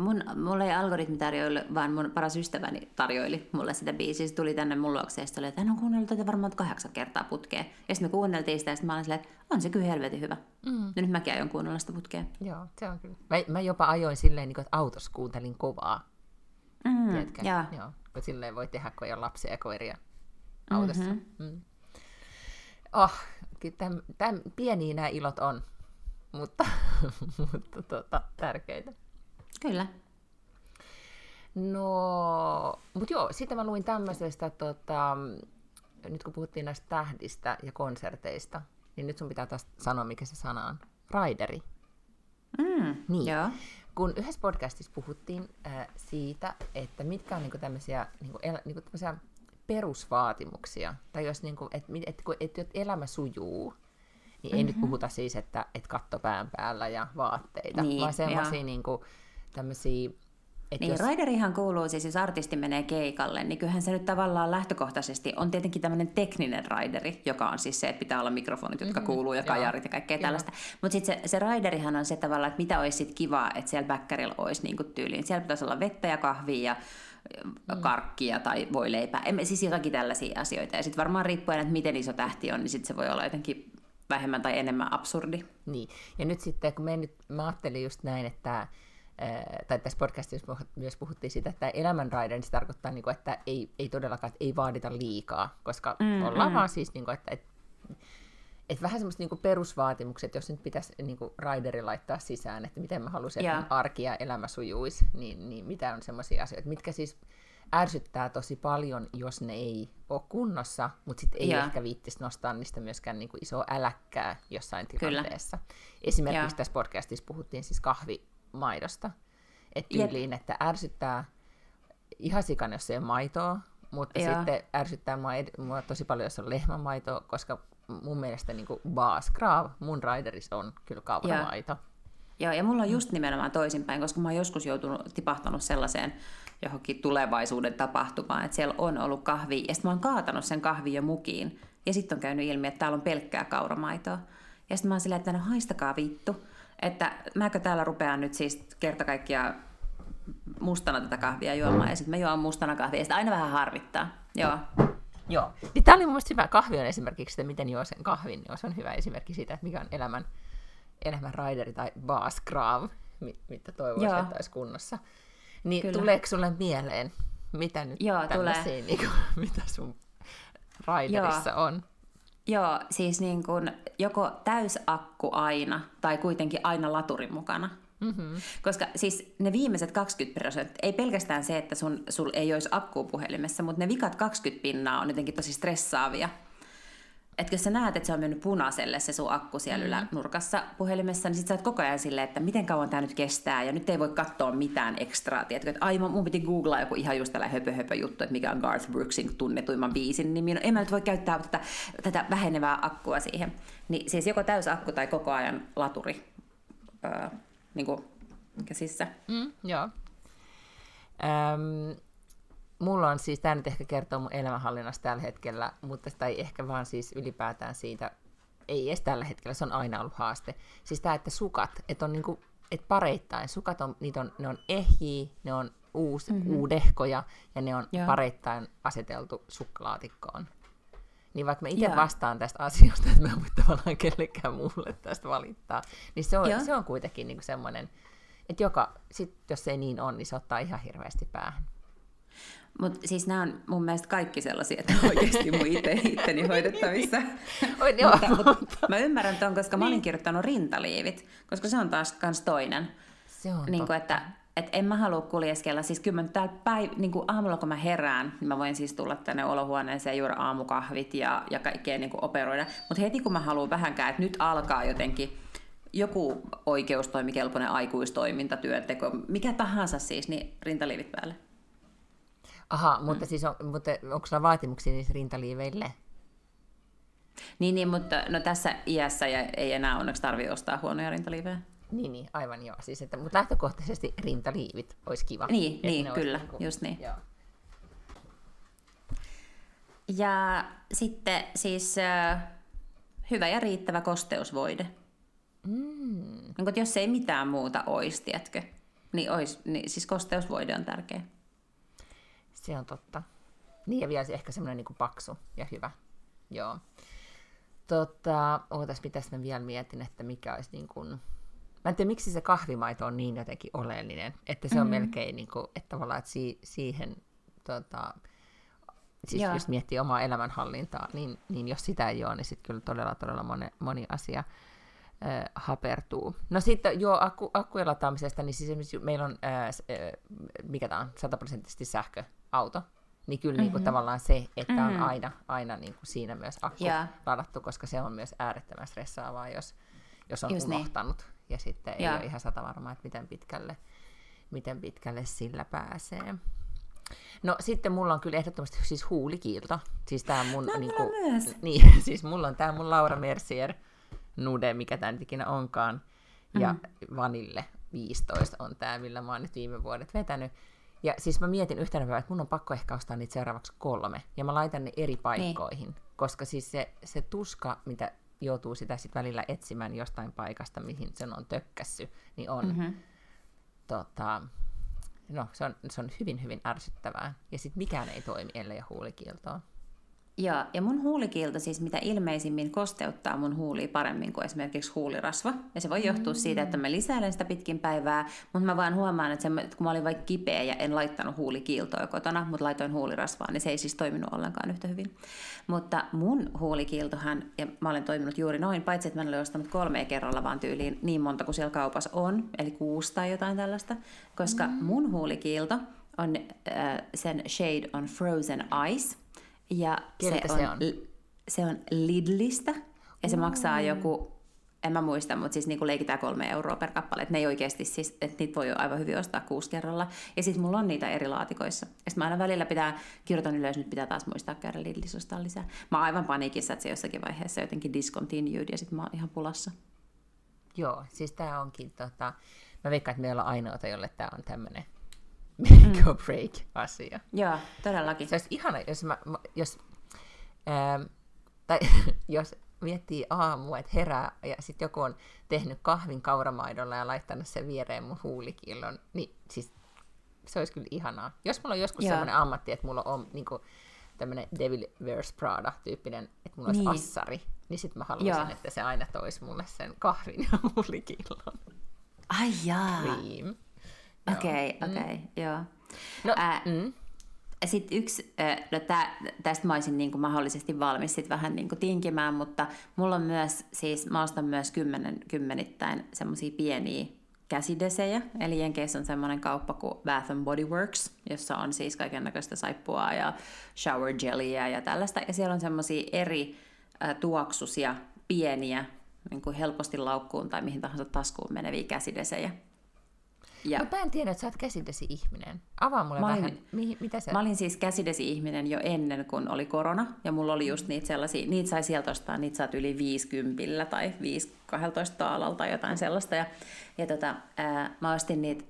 Mun, mulle ei algoritmi tarjoille, vaan mun paras ystäväni tarjoili mulle sitä biisiä. Se tuli tänne mun luokse ja oli, että hän on kuunnellut tätä varmaan kahdeksan kertaa putkeen. Ja sitten me kuunneltiin sitä ja sitten mä olin silleen, että on se kyllä helvetin hyvä. Mm. Ja nyt mäkin aion kuunnella sitä putkeen. Joo, se on kyllä. Mä, mä jopa ajoin silleen, niin kuin, että autossa kuuntelin kovaa. Mm, Joo. Joo. Kun silleen voi tehdä, kun ei ole lapsia ja koiria autossa. Mm-hmm. Mm. Oh, tämän, tämän, pieniä nämä ilot on mutta, mutta tota, tärkeitä. Kyllä. No, mutta joo, sitten mä luin tämmöisestä, tota, nyt kun puhuttiin näistä tähdistä ja konserteista, niin nyt sun pitää taas sanoa, mikä se sana on. Raideri. Mm, niin. Joo. Kun yhdessä podcastissa puhuttiin äh, siitä, että mitkä on niinku tämmöisiä niinku, el, niinku tämmöisiä perusvaatimuksia, tai jos niinku, että et, et, et, elämä sujuu, niin ei mm-hmm. nyt puhuta siis, että, että katto pään päällä ja vaatteita, niin, vaan semmoisia niin tämmöisiä et niin, jos... raiderihan kuuluu siis, jos artisti menee keikalle, niin kyllähän se nyt tavallaan lähtökohtaisesti on tietenkin tämmöinen tekninen raideri, joka on siis se, että pitää olla mikrofonit, jotka mm-hmm. kuuluu ja kajarit ja kaikkea Joo. tällaista. Mutta sitten se, se raiderihan on se tavallaan, että mitä olisi sitten kivaa, että siellä bäkkärillä olisi niin tyyliin. Siellä pitäisi olla vettä ja kahvia ja mm. karkkia tai voi leipää. Siis jotakin tällaisia asioita. Ja sitten varmaan riippuen, että miten iso tähti on, niin sitten se voi olla jotenkin vähemmän tai enemmän absurdi. Niin, ja nyt sitten, kun me nyt, mä ajattelin just näin, että tai tässä podcastissa myös puhuttiin siitä, että elämänraide, niin se tarkoittaa, niin kuin, että ei, ei todellakaan, että ei vaadita liikaa, koska mm, ollaan mm. vaan siis, niin kuin, että, että, että vähän semmoista niin perusvaatimukset, jos nyt pitäisi niin kuin raideri laittaa sisään, että miten mä haluaisin, että arki ja elämä sujuisi, niin, niin mitä on semmoisia asioita, mitkä siis ärsyttää tosi paljon, jos ne ei ole kunnossa, mutta sitten ei ja. ehkä viittisi nostaa niistä myöskään niin kuin isoa äläkkää jossain tilanteessa. Kyllä. Esimerkiksi ja. tässä podcastissa puhuttiin siis kahvimaidosta. Että tyyliin, että ärsyttää ihan sikan, jos ei ole maitoa, mutta ja. sitten ärsyttää mua tosi paljon, jos on lehmämaitoa, koska mun mielestä niin kuin Baaskrav, mun raideris on kyllä kauramaito. Joo, ja mulla on just nimenomaan toisinpäin, koska mä oon joskus joutunut, tipahtanut sellaiseen johonkin tulevaisuuden tapahtumaan, että siellä on ollut kahvi, ja sitten mä oon kaatanut sen kahvin jo mukiin, ja sitten on käynyt ilmi, että täällä on pelkkää kauramaitoa. Ja sitten mä oon silleen, että no haistakaa vittu, että mäkö täällä rupean nyt siis kerta kaikkiaan mustana tätä kahvia juomaan, ja sitten mä juon mustana kahvia, ja sitten aina vähän harvittaa. Joo. Joo. Niin tämä oli mun mielestä hyvä. Kahvi on esimerkiksi että miten juo sen kahvin, niin se on hyvä esimerkki siitä, että mikä on elämän, elämän raideri tai baaskrav, mitä toivoisin, että olisi kunnossa. Niin Kyllä. tuleeko sulle mieleen, mitä nyt Joo, tulee. Niin kuin, mitä sun raiderissa Joo. on? Joo, siis niin kun joko täysakku aina tai kuitenkin aina laturin mukana. Mm-hmm. Koska siis ne viimeiset 20 prosenttia, ei pelkästään se, että sun, sul ei olisi akkuu puhelimessa, mutta ne vikat 20 pinnaa on jotenkin tosi stressaavia. Että jos sä näet, että se on mennyt punaiselle se sun akku siellä mm. ylänurkassa puhelimessa, niin sit sä oot koko ajan silleen, että miten kauan tämä nyt kestää, ja nyt ei voi katsoa mitään ekstraa, tiedätkö, että aivan mun piti googlaa joku ihan just tällainen höpö, höpö juttu, että mikä on Garth Brooksin tunnetuimman biisin nimi, no en mä nyt voi käyttää tätä, tätä vähenevää akkua siihen. Niin siis joko akku tai koko ajan laturi öö, niin kuin käsissä. Mm, joo. Öm, mulla on siis, tämä nyt ehkä kertoo mun elämänhallinnasta tällä hetkellä, mutta tai ehkä vaan siis ylipäätään siitä, ei edes tällä hetkellä, se on aina ollut haaste. Siis tämä, että sukat, että on niinku, että pareittain, sukat on, niitä on, ne on ehjiä, ne on uus, mm-hmm. uudehkoja ja ne on Joo. pareittain aseteltu sukkalaatikkoon. Niin vaikka mä itse vastaan tästä asiasta, että mä en voi tavallaan kellekään muulle tästä valittaa, niin se on, se on kuitenkin niinku semmoinen, että joka, sit, jos se ei niin on, niin se ottaa ihan hirveästi päähän. Mutta siis nämä on mun mielestä kaikki sellaisia, että oikeasti mun itse, itteni hoidettavissa. Oi, joo, mutta, mutta, mä ymmärrän tuon, koska mä olin niin. kirjoittanut rintaliivit, koska se on taas kans toinen. Se on niin kuin, että et en mä halua kuljeskella, siis kyllä mä täällä päiv- niin kuin aamulla kun mä herään, niin mä voin siis tulla tänne olohuoneeseen juoda aamukahvit ja, ja kaikkea niin kuin operoida. Mutta heti kun mä haluan vähänkään, että nyt alkaa jotenkin joku oikeustoimikelpoinen aikuistoiminta, työnteko, mikä tahansa siis, niin rintaliivit päälle. Aha, mutta, mm. siis on, mutta onko sulla vaatimuksia niissä rintaliiveille? Niin, niin, mutta no tässä iässä ei enää onneksi tarvitse ostaa huonoja rintaliivejä. Niin, niin, aivan joo. Siis, että, mutta lähtökohtaisesti rintaliivit olisi kiva. Niin, niin kyllä, niin kuin, just niin. Joo. Ja sitten siis äh, hyvä ja riittävä kosteusvoide. Mm. Niin, jos ei mitään muuta olisi, tiedätkö, niin, olisi, niin siis kosteusvoide on tärkeä. Se on totta. Niin ja vielä se ehkä semmoinen niin paksu ja hyvä. Joo. Tota, ootas, mitäs mä vielä mietin, että mikä olisi niin kuin... Mä en tiedä, miksi se kahvimaito on niin jotenkin oleellinen, että se on mm-hmm. melkein niin kuin, että tavallaan, että si- siihen, tota, siis Joo. jos miettii omaa elämänhallintaa, niin, niin jos sitä ei ole, niin sitten kyllä todella, todella moni, moni asia äh, hapertuu. No sitten joo, akku, akkujen lataamisesta, niin siis meillä on, äh, äh, mikä tämä on, sataprosenttisesti sähköauto, niin kyllä mm-hmm. niin kuin, tavallaan se, että mm-hmm. on aina, aina niin kuin siinä myös akku yeah. ladattu, koska se on myös äärettömän stressaavaa, jos, jos on Just niin. unohtanut niin. ja sitten ei yeah. ole ihan sata varmaa, että miten pitkälle, miten pitkälle sillä pääsee. No sitten mulla on kyllä ehdottomasti siis huulikiilto. Siis tää mun, no, niin kuin, myös. Niin, siis mulla on tää mun Laura Mercier nude, mikä tämä nyt ikinä onkaan. Ja mm. Vanille 15 on tämä, millä mä oon nyt viime vuodet vetänyt. Ja siis mä mietin yhtenä päivänä, että mun on pakko ehkä ostaa niitä seuraavaksi kolme. Ja mä laitan ne eri paikkoihin. Niin. Koska siis se, se tuska, mitä joutuu sitä sitten välillä etsimään jostain paikasta, mihin sen on tökkässy, niin on, mm-hmm. tota, no, se on, se on hyvin, hyvin ärsyttävää. Ja sitten mikään ei toimi, ellei ole huulikieltoa. Ja, ja mun huulikiilto siis mitä ilmeisimmin kosteuttaa mun huulia paremmin kuin esimerkiksi huulirasva. Ja se voi johtua mm. siitä, että mä lisäilen sitä pitkin päivää, mutta mä vaan huomaan, että, se, että kun mä olin vaikka kipeä ja en laittanut huulikiiltoa kotona, mutta laitoin huulirasvaa, niin se ei siis toiminut ollenkaan yhtä hyvin. Mutta mun huulikiiltohan, ja mä olen toiminut juuri noin, paitsi että mä en ole ostanut kolmea kerralla, vaan tyyliin niin monta kuin siellä kaupassa on, eli kuusi tai jotain tällaista, koska mm. mun huulikiilto on äh, sen shade on Frozen Ice, ja se on, se on? Se on Lidlistä, ja se mm. maksaa joku, en mä muista, mutta siis niinku leikitään kolme euroa per kappale. Että ne ei oikeasti siis, että niitä voi jo aivan hyvin ostaa kuusi kerralla. Ja sitten mulla on niitä eri laatikoissa. Ja sitten mä aina välillä pitää, kirjoitan ylös, nyt pitää taas muistaa käydä Lidlissä ostaa lisää. Mä oon aivan paniikissa, että se jossakin vaiheessa jotenkin discontinued ja sitten mä oon ihan pulassa. Joo, siis tää onkin tota, mä veikkaan, että meillä on ainoata, jolle tämä on tämmöinen make or break asia. Joo, todellakin. Se olisi ihana, jos, mä, jos, ähm, tai, jos miettii aamua, että herää ja sitten joku on tehnyt kahvin kauramaidolla ja laittanut sen viereen mun huulikillon, niin siis se olisi kyllä ihanaa. Jos mulla on joskus sellainen ammatti, että mulla on niin kuin, tämmöinen Devil Wears Prada-tyyppinen, että mulla olisi niin. assari, niin sitten mä haluaisin, Joo. että se aina toisi mulle sen kahvin ja huulikillon. Ai jaa. Cream. Okei, okay, mm. okei, okay, mm. joo. No, äh, mm. Sitten yksi, no tä, tästä mä olisin niin kuin mahdollisesti valmis sit vähän niin kuin tinkimään, mutta mulla on myös, siis mä ostan myös kymmenen, kymmenittäin semmoisia pieniä käsidesejä, eli Jenkeissä on semmoinen kauppa kuin Bath and Body Works, jossa on siis kaiken näköistä saippua ja shower jellyä ja tällaista, ja siellä on semmoisia eri ää, tuoksusia, pieniä, niin kuin helposti laukkuun tai mihin tahansa taskuun meneviä käsidesejä. Ja. Mutta mä en tiedä, että sä oot käsidesi-ihminen. Avaa mulle Mä vähän, olin- mihin, mitä sä... Mä olin siis käsidesi-ihminen jo ennen kuin oli korona, ja mulla oli just niitä sellaisia, niitä sai sieltä ostaa, niitä saat yli 50 tai 5 12 taalalta tai jotain sellaista, ja, ja tota, ää, mä ostin niitä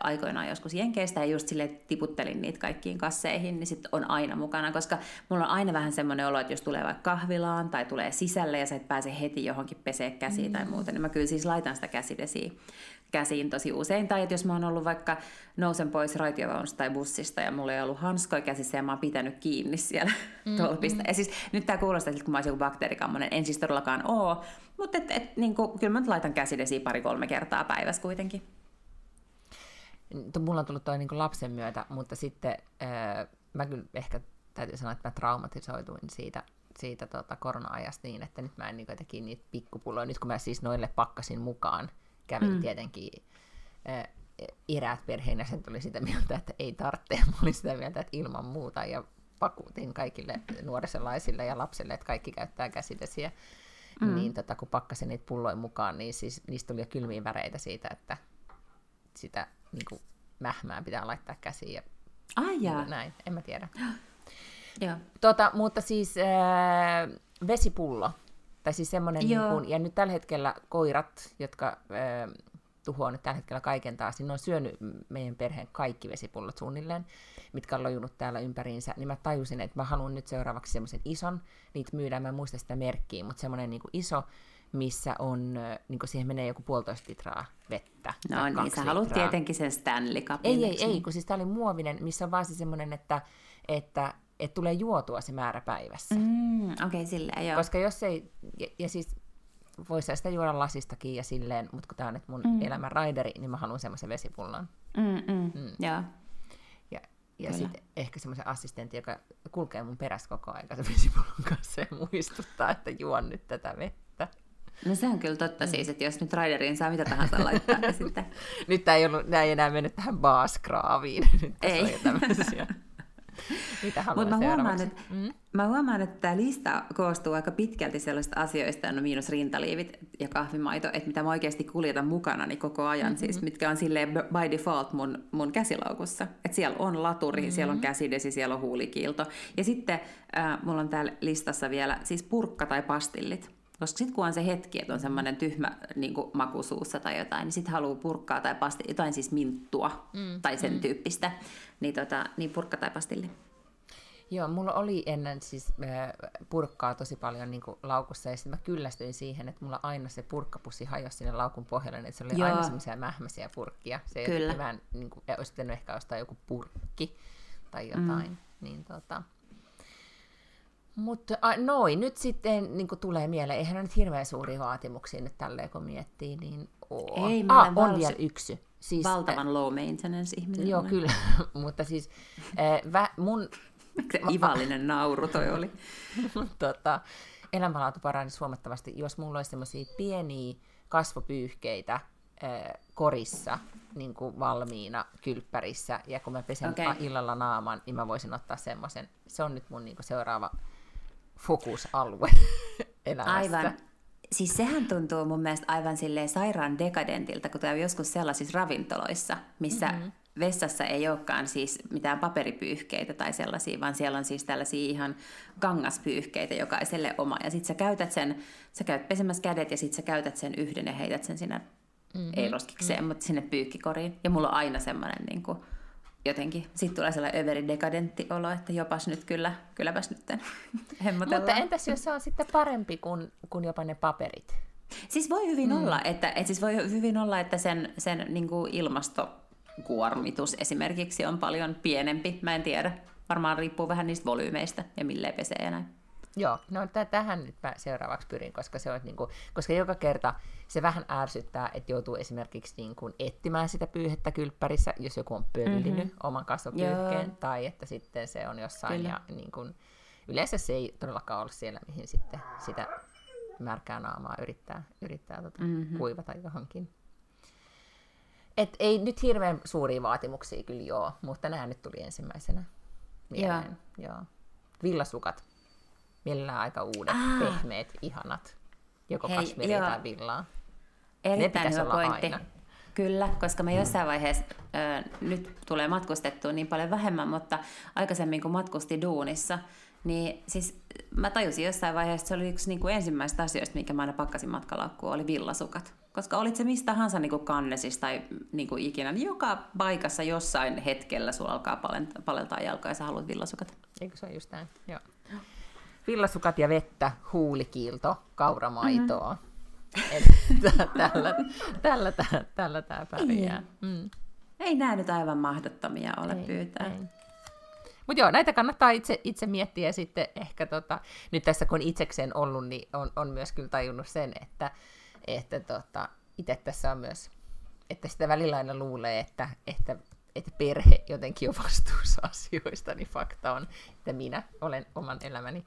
aikoinaan joskus Jenkeistä ja just sille tiputtelin niitä kaikkiin kasseihin, niin sit on aina mukana, koska mulla on aina vähän semmoinen olo, että jos tulee vaikka kahvilaan tai tulee sisälle ja sä et pääse heti johonkin pesee käsiä mm. tai muuta, niin mä kyllä siis laitan sitä käsidesiä käsiin tosi usein. Tai että jos mä oon ollut vaikka nousen pois raitiovaunusta tai bussista ja mulla ei ollut hanskoja käsissä ja mä oon pitänyt kiinni siellä mm, tolpista. Ja siis nyt tää kuulostaa siltä, kun mä olisin joku bakteerikammonen. En siis todellakaan oo, mutta et, et, niin kuin, kyllä mä nyt laitan käsidesiä pari-kolme kertaa päivässä kuitenkin. Mulla on tullut toi niin lapsen myötä, mutta sitten ää, mä kyllä ehkä täytyy sanoa, että mä traumatisoituin siitä, siitä tota, korona-ajasta niin, että nyt mä en niin jotenkin niitä pikkupulloja, nyt kun mä siis noille pakkasin mukaan, kävin mm. tietenkin ää, eräät perheenjäsenet oli sitä mieltä, että ei tarvitse, mä olin sitä mieltä, että ilman muuta, ja pakutin kaikille nuorisolaisille ja lapsille, että kaikki käyttää käsidesiä, mm. niin tota, kun pakkasin niitä pulloja mukaan, niin siis niistä tuli jo kylmiä väreitä siitä, että sitä niin kuin, mähmää pitää laittaa käsiin ja Ai jaa. näin, en mä tiedä. Joo. Tota, mutta siis äh, vesipullo, tai siis semmoinen, niin ja nyt tällä hetkellä koirat, jotka äh, tuhoaa nyt tällä hetkellä kaiken taas, niin ne on syönyt meidän perheen kaikki vesipullot suunnilleen, mitkä on lojunut täällä ympäriinsä, niin mä tajusin, että mä haluan nyt seuraavaksi semmoisen ison, niitä myydään, mä en muista sitä merkkiä, mutta semmoinen niin iso, missä on, niin siihen menee joku puolitoista litraa vettä. No niin, sä haluat litraa. tietenkin sen Stanley Cupin. Ei, ei, ei, niin? kun siis tää oli muovinen, missä on vaan se semmoinen, että, että, että tulee juotua se määrä päivässä. Mm. Mm, Okei, okay, silleen joo. Koska jos ei, ja, ja siis voisi sitä juoda lasistakin ja silleen, mutta kun tää on nyt mun mm. elämän raideri, niin mä haluan semmoisen vesipullon. Mm, mm, mm. Joo. Ja, ja sitten ehkä semmoisen assistentin, joka kulkee mun perässä koko ajan sen vesipullon kanssa ja muistuttaa, että juon nyt tätä vettä. No se on kyllä totta siis, että jos nyt Raideriin saa mitä tahansa laittaa, niin sitten... Nyt tää ei, ollut, nää ei enää mennyt tähän baaskraaviin. Nyt Ei. on. Mitä Mutta mä huomaan, että, mm? mä huomaan, että tämä lista koostuu aika pitkälti sellaisista asioista, no miinus rintaliivit ja kahvimaito, että mitä mä oikeasti kuljetan mukana niin koko ajan, mm-hmm. siis mitkä on silleen by default mun, mun käsilaukussa. Että siellä on laturi, mm-hmm. siellä on käsidesi, siellä on huulikiilto. Ja sitten äh, mulla on täällä listassa vielä siis purkka tai pastillit. Koska sitten kun on se hetki, että on semmoinen tyhmä niin maku suussa tai jotain, niin sitten haluaa purkkaa tai pasti, jotain siis minttua mm, tai sen mm. tyyppistä, niin, tota, niin purkka tai pastilli. Joo, mulla oli ennen siis äh, purkkaa tosi paljon niin kuin, laukussa, ja sitten mä kyllästyin siihen, että mulla aina se purkkapussi hajosi sinne laukun pohjalle, niin se oli Joo. aina semmoisia mähmäisiä purkkia. Se Kyllä. vähän, niin kuin, olisi pitänyt ehkä ostaa joku purkki tai jotain. Mm. Niin, tota. Mutta noin, nyt sitten niin tulee mieleen, eihän ne nyt hirveän suuria vaatimuksia nyt tälleen, kun miettii, niin oo. Ei, ah, on valsi- vielä yksi. Siis, Valtavan low maintenance ihminen. Joo, olen. kyllä, mutta siis äh, vä, mun Se ivallinen nauru toi oli. tota, elämänlaatu paranisi huomattavasti, jos mulla olisi semmoisia pieniä kasvopyyhkeitä äh, korissa niin kuin valmiina kylppärissä, ja kun mä pesen okay. illalla naaman, niin mä voisin ottaa semmoisen. Se on nyt mun niin kuin seuraava fokusalue elämässä. Aivan. Siis sehän tuntuu mun mielestä aivan silleen sairaan dekadentilta, kun käy joskus sellaisissa ravintoloissa, missä mm-hmm. vessassa ei olekaan siis mitään paperipyyhkeitä tai sellaisia, vaan siellä on siis tällaisia ihan kangaspyyhkeitä jokaiselle oma. Ja sit sä käytät sen, sä käyt pesemässä kädet ja sit sä käytät sen yhden ja heität sen sinne, mm-hmm. ei roskikseen, mm-hmm. mutta sinne pyykkikoriin. Ja mulla on aina semmoinen niin kuin, jotenkin, sitten tulee sellainen överi dekadentti olo, että jopas nyt kyllä, kylläpäs nyt. Mutta entäs jos se on sitten parempi kuin, kuin jopa ne paperit? Siis voi hyvin mm. olla, että, että siis voi hyvin olla, että sen, sen niin kuin ilmastokuormitus esimerkiksi on paljon pienempi. Mä en tiedä. Varmaan riippuu vähän niistä volyymeistä ja milleen pesee ja näin. Joo, no t- tähän nyt mä seuraavaksi pyrin, koska se on niin kuin, koska joka kerta se vähän ärsyttää, että joutuu esimerkiksi niin kuin etsimään sitä pyyhettä kylppärissä, jos joku on pöllinyt mm-hmm. oman kasvopyyhkeen, Joo. tai että sitten se on jossain, Kyllä. ja niin kuin, yleensä se ei todellakaan ole siellä, mihin sitten sitä märkää naamaa yrittää, yrittää tota, mm-hmm. kuivata johonkin. Et ei nyt hirveän suuria vaatimuksia kyllä joo, mutta nämä nyt tuli ensimmäisenä mieleen. Joo. Villasukat. Mielellään aika uudet, ah. pehmeät, ihanat. Joko Hei, kasmiria tai villaa. Erittäin hyvä pointti. Aina. Kyllä, koska mä jossain vaiheessa, äh, nyt tulee matkustettua niin paljon vähemmän, mutta aikaisemmin kun matkusti duunissa, niin siis mä tajusin jossain vaiheessa, että se oli yksi niin kuin ensimmäistä asioista, minkä mä aina pakkasin matkalaukkuun, oli villasukat. Koska olit se mistä tahansa niin kuin kannesissa tai niin kuin ikinä, niin joka paikassa jossain hetkellä sulla alkaa palentaa jalkaa ja sä haluat villasukat. Eikö se ole just näin? Joo. Villasukat ja vettä, huulikiilto, kauramaitoa. Mm-hmm. tällä, tällä, tällä, tällä tämä pärjää. Mm. Ei nämä nyt aivan mahdottomia ole ei, pyytää. Ei. Mutta joo, näitä kannattaa itse, itse miettiä ja sitten ehkä tota, nyt tässä kun itsekseen ollut, niin on, on myös kyllä tajunnut sen, että, että tota, itse tässä on myös, että sitä välillä aina luulee, että, että, että perhe jotenkin on vastuussa asioista, niin fakta on, että minä olen oman elämäni,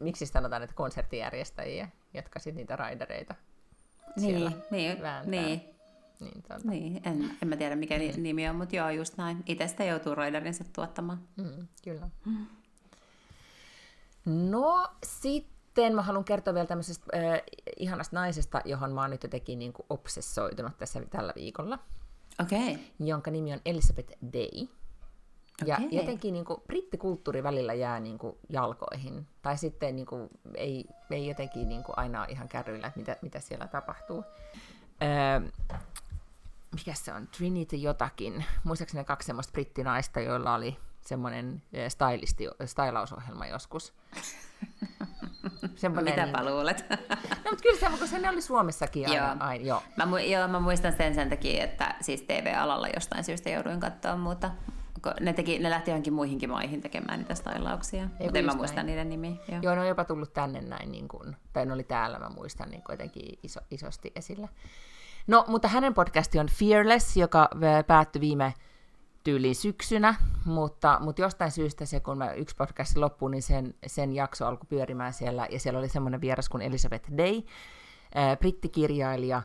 miksi sanotaan, että konserttijärjestäjiä, jotka sitten niitä raidereita niin, niin, niin, niin, tuota. niin en, en mä tiedä mikä mm. nimi on, mutta joo, just näin. Itse sitä joutuu raidarinsa tuottamaan. Mm, kyllä. Mm. No sitten mä haluan kertoa vielä tämmöisestä äh, ihanasta naisesta, johon mä oon nyt jotenkin niin kuin obsessoitunut tässä tällä viikolla. Okei. Okay. Jonka nimi on Elizabeth Day. Ja okay. jotenkin niin kuin, brittikulttuuri välillä jää niin kuin, jalkoihin. Tai sitten niin kuin, ei, ei jotenkin niin kuin, aina ole ihan kärryillä, että mitä, mitä siellä tapahtuu. Öö, mikä se on, Trinity jotakin, muistaakseni kaksi semmoista brittinaista, joilla oli semmoinen stylisti, stylausohjelma joskus. Semmoinen, Mitäpä niin... luulet? no, mutta kyllä se, kun se oli Suomessakin aina. joo. aina joo. Mä, mu- joo, mä muistan sen sen takia, että siis TV-alalla jostain syystä jouduin katsoa muuta. Ne, teki, ne lähti johonkin muihinkin maihin tekemään niitä stylauksia, mutta en mä muista näin. niiden nimiä. Joo. joo, ne on jopa tullut tänne näin, niin kuin, tai ne oli täällä, mä muistan niin jotenkin iso, isosti esillä. No, mutta hänen podcasti on Fearless, joka päättyi viime tyyliin syksynä, mutta, mutta jostain syystä se, kun mä yksi podcast loppui, niin sen, sen jakso alkoi pyörimään siellä, ja siellä oli semmoinen vieras kuin Elizabeth Day, ää, brittikirjailija,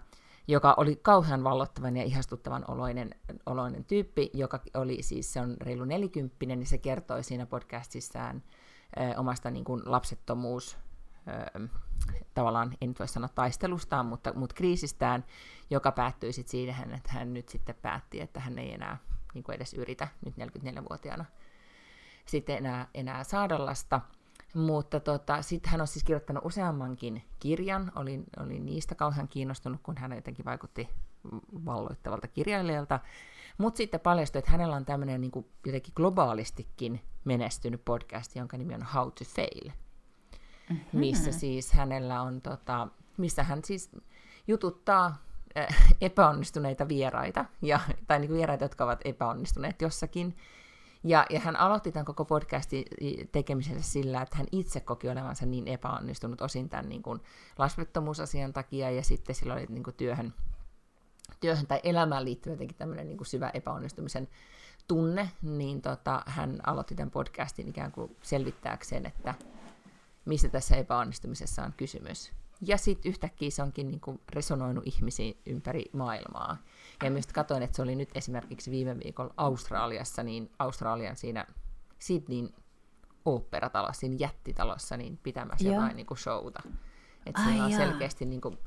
joka oli kauhean vallottavan ja ihastuttavan oloinen, oloinen tyyppi, joka oli siis, se on reilu nelikymppinen, niin se kertoi siinä podcastissaan ää, omasta niin kuin lapsettomuus tavallaan, en nyt voi sanoa taistelustaan, mutta, mutta kriisistään, joka päättyi sitten siihen, että hän nyt sitten päätti, että hän ei enää niin kuin edes yritä nyt 44-vuotiaana sitten enää, enää saada lasta. Mutta tota, sitten hän on siis kirjoittanut useammankin kirjan, olin, olin niistä kauhean kiinnostunut, kun hän jotenkin vaikutti valloittavalta kirjailijalta. Mutta sitten paljastui, että hänellä on tämmöinen niin jotenkin globaalistikin menestynyt podcast, jonka nimi on How to Fail mm-hmm. missä siis hänellä on, tota, missä hän siis jututtaa äh, epäonnistuneita vieraita, ja, tai niin kuin vieraita, jotka ovat epäonnistuneet jossakin. Ja, ja hän aloitti tämän koko podcastin tekemisensä sillä, että hän itse koki olevansa niin epäonnistunut osin tämän niin kuin lasvettomuusasian takia, ja sitten sillä oli niin kuin työhön, työhön tai elämään liittyvä jotenkin tämmöinen niin kuin syvä epäonnistumisen tunne, niin tota, hän aloitti tämän podcastin ikään kuin selvittääkseen, että mistä tässä epäonnistumisessa on kysymys. Ja sitten yhtäkkiä se onkin niin kuin resonoinut ihmisiin ympäri maailmaa. Ja myös katsoin, että se oli nyt esimerkiksi viime viikolla Australiassa, niin Australian siinä Sydneyn oopperatalossa, siinä jättitalossa, niin pitämässä Joo. jotain niin kuin showta. Että siellä on selkeästi niin kuin,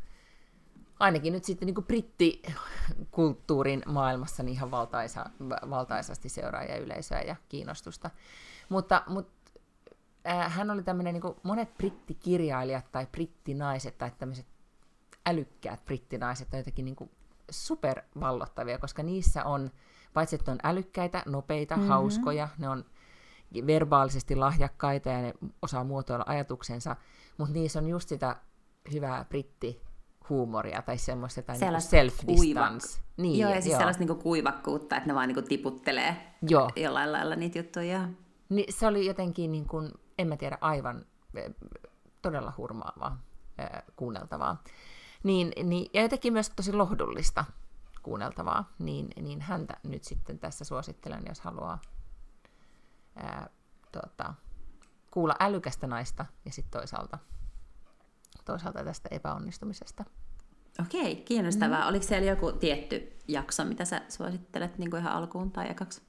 ainakin nyt sitten niin kuin brittikulttuurin maailmassa niin ihan valtaisa, valtaisasti seuraajia yleisöä ja kiinnostusta. Mutta, mutta äh, hän oli tämmöinen, niin monet brittikirjailijat tai brittinaiset tai tämmöiset älykkäät brittinaiset on jotenkin niin supervallottavia, koska niissä on, paitsi että ne on älykkäitä, nopeita, mm-hmm. hauskoja, ne on verbaalisesti lahjakkaita ja ne osaa muotoilla ajatuksensa, mutta niissä on just sitä hyvää britti huumoria tai semmoista tai niinku self-distance. Niin, joo, ja siis joo. sellaista niinku kuivakkuutta, että ne vaan niinku tiputtelee joo. jollain lailla niitä juttuja. Niin se oli jotenkin niin kuin, en mä tiedä, aivan e, todella hurmaavaa e, kuunneltavaa. Niin, niin, ja jotenkin myös tosi lohdullista kuunneltavaa, niin, niin häntä nyt sitten tässä suosittelen, jos haluaa ää, tota, kuulla älykästä naista ja sitten toisaalta, toisaalta tästä epäonnistumisesta. Okei, kiinnostavaa. Mm. Oliko siellä joku tietty jakso, mitä sä suosittelet niin kuin ihan alkuun tai ekaksi?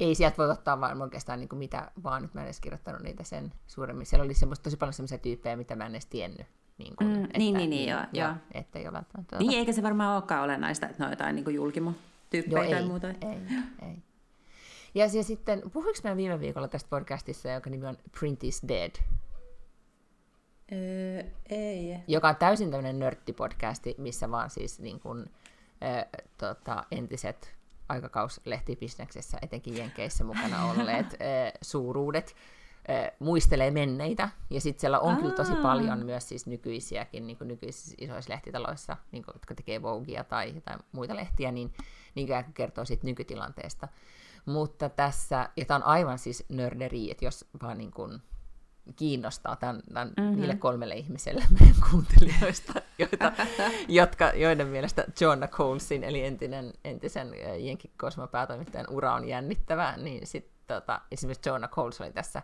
ei sieltä voi ottaa vaan oikeastaan niin kuin mitä vaan, nyt mä en edes kirjoittanut niitä sen suuremmin. Siellä oli semmoista, tosi paljon semmoisia tyyppejä, mitä mä en edes tiennyt. Niin, kuin, Mm, että, niin, niin, niin, joo, joo. Että ei ole välttämättä... Niin, eikä se varmaan olekaan olennaista, että ne on jotain niin julkimo-tyyppejä Joo, tai ei, muuta. ei, ei. Ja, ja sitten, puhuinko mä viime viikolla tästä podcastissa, joka nimi on Print is Dead, Öö, ei. joka on täysin tämmöinen nörttipodcasti, missä vaan siis niin kuin, äh, tota, entiset aikakauslehtipisneksessä, etenkin Jenkeissä mukana olleet äh, suuruudet, äh, muistelee menneitä, ja sitten siellä on kyllä tosi Aa. paljon myös siis nykyisiäkin, niin kuin nykyisissä isoissa lehtitaloissa, niin kuin, jotka tekee Voguea tai jotain muita lehtiä, niin, niin kertoo siitä nykytilanteesta. Mutta tässä, ja tämä on aivan siis nörderi, että jos vaan niin kuin kiinnostaa tämän, tämän Mhm. mm-hmm. niille kolmelle ihmiselle meidän kuuntelijoista, joita, jotka, joiden mielestä Joanna Colesin, eli entinen, entisen äh, Jenki Cosmo päätoimittajan ura on jännittävää, niin sit, tota, esimerkiksi Joanna Coles oli tässä,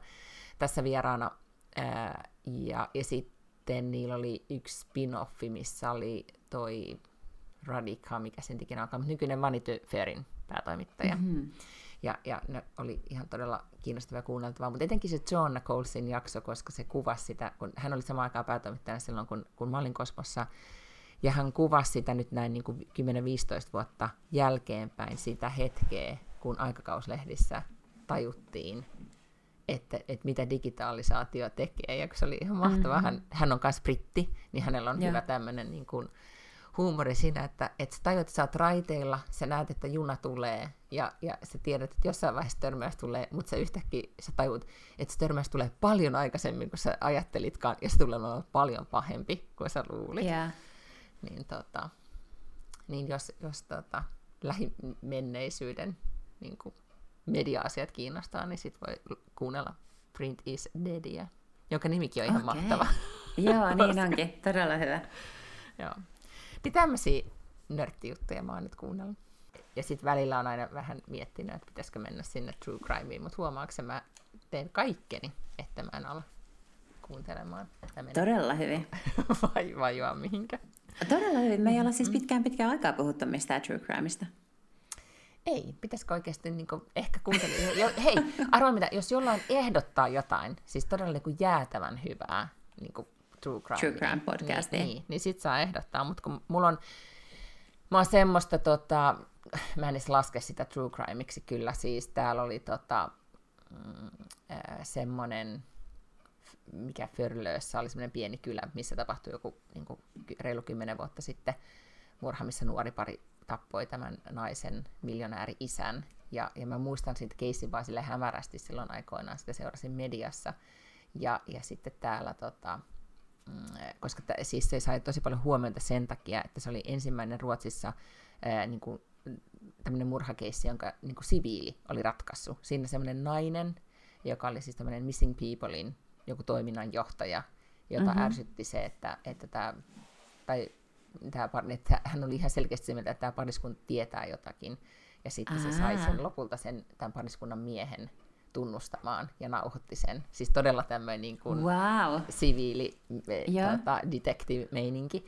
tässä vieraana, ää, ja, ja sitten niillä oli yksi spin-offi, missä oli toi Radika, mikä sen ikinä alkaa, mutta nykyinen Vanity Fairin päätoimittaja. Mm-hmm. Ja, ja ne oli ihan todella kiinnostavaa ja kuunneltavaa, mutta etenkin se Joanna Colesin jakso, koska se kuvasi sitä, kun hän oli samaan aikaan päätoimittajana silloin, kun, kun mä olin Kosmossa, ja hän kuvasi sitä nyt näin niin kuin 10-15 vuotta jälkeenpäin sitä hetkeä, kun aikakauslehdissä tajuttiin, että, että mitä digitalisaatio tekee, ja se oli ihan mahtavaa, mm-hmm. hän, hän on myös britti, niin hänellä on Joo. hyvä tämmöinen niin kuin, huumori siinä, että, että sä tajut, että sä oot raiteilla, sä näet, että juna tulee, ja, ja sä tiedät, että jossain vaiheessa törmäys tulee, mutta sä yhtäkkiä sä tajut, että se törmäys tulee paljon aikaisemmin kuin sä ajattelitkaan, ja se tulee olemaan paljon pahempi kuin sä luulit. Yeah. Niin, tota, niin jos, jos tota, lähimenneisyyden niin kuin media-asiat kiinnostaa, niin sit voi kuunnella Print is Deadia, jonka nimikin on ihan Okei. mahtava. Joo, niin onkin. Todella hyvä. Joo. Niin tämmöisiä nörttijuttuja mä oon nyt kuunnellut. Ja sitten välillä on aina vähän miettinyt, että pitäisikö mennä sinne True Crimeen, mutta huomaatko mä teen kaikkeni, että mä en ala kuuntelemaan. Todella hyvin. vai, vajoa mihinkä. Todella hyvin. Me ei olla siis pitkään pitkään aikaa puhuttu mistään True Crimeista. Ei, pitäisikö oikeasti niin kuin, ehkä jo, hei, arvoa mitä, jos jollain ehdottaa jotain, siis todella niin kuin jäätävän hyvää niin kuin True Crime, True Crime podcastia. Niin, niin, niin sit saa ehdottaa, mutta kun mulla on, mä oon semmoista, tota, mä en edes laske sitä True Crimeiksi kyllä, siis täällä oli tota, mm, äh, semmonen, mikä Förlössä oli semmoinen pieni kylä, missä tapahtui joku niin kuin, reilu kymmenen vuotta sitten murha, missä nuori pari tappoi tämän naisen miljonääri-isän. Ja, ja mä muistan siitä keissin vaan sille hämärästi silloin aikoinaan, sitä seurasin mediassa. Ja, ja sitten täällä, tota, mm, koska t- siis se sai tosi paljon huomiota sen takia, että se oli ensimmäinen Ruotsissa ää, niin kuin, tämmöinen murhakeissi, jonka niin kuin siviili oli ratkaissut. Siinä semmoinen nainen, joka oli siis tämmöinen Missing Peoplein joku toiminnanjohtaja, jota Mhm. mm-hmm. ärsytti se, että, että tämä, tai tämä, par- että hän oli ihan selkeästi se mieltä, että tämä pariskunta tietää jotakin, ja sitten se sai sen Aa. lopulta sen tämän pariskunnan miehen tunnustamaan ja nauhoitti sen. Siis todella tämmöinen niin kuin Wow. siviili tota, detective-meininki.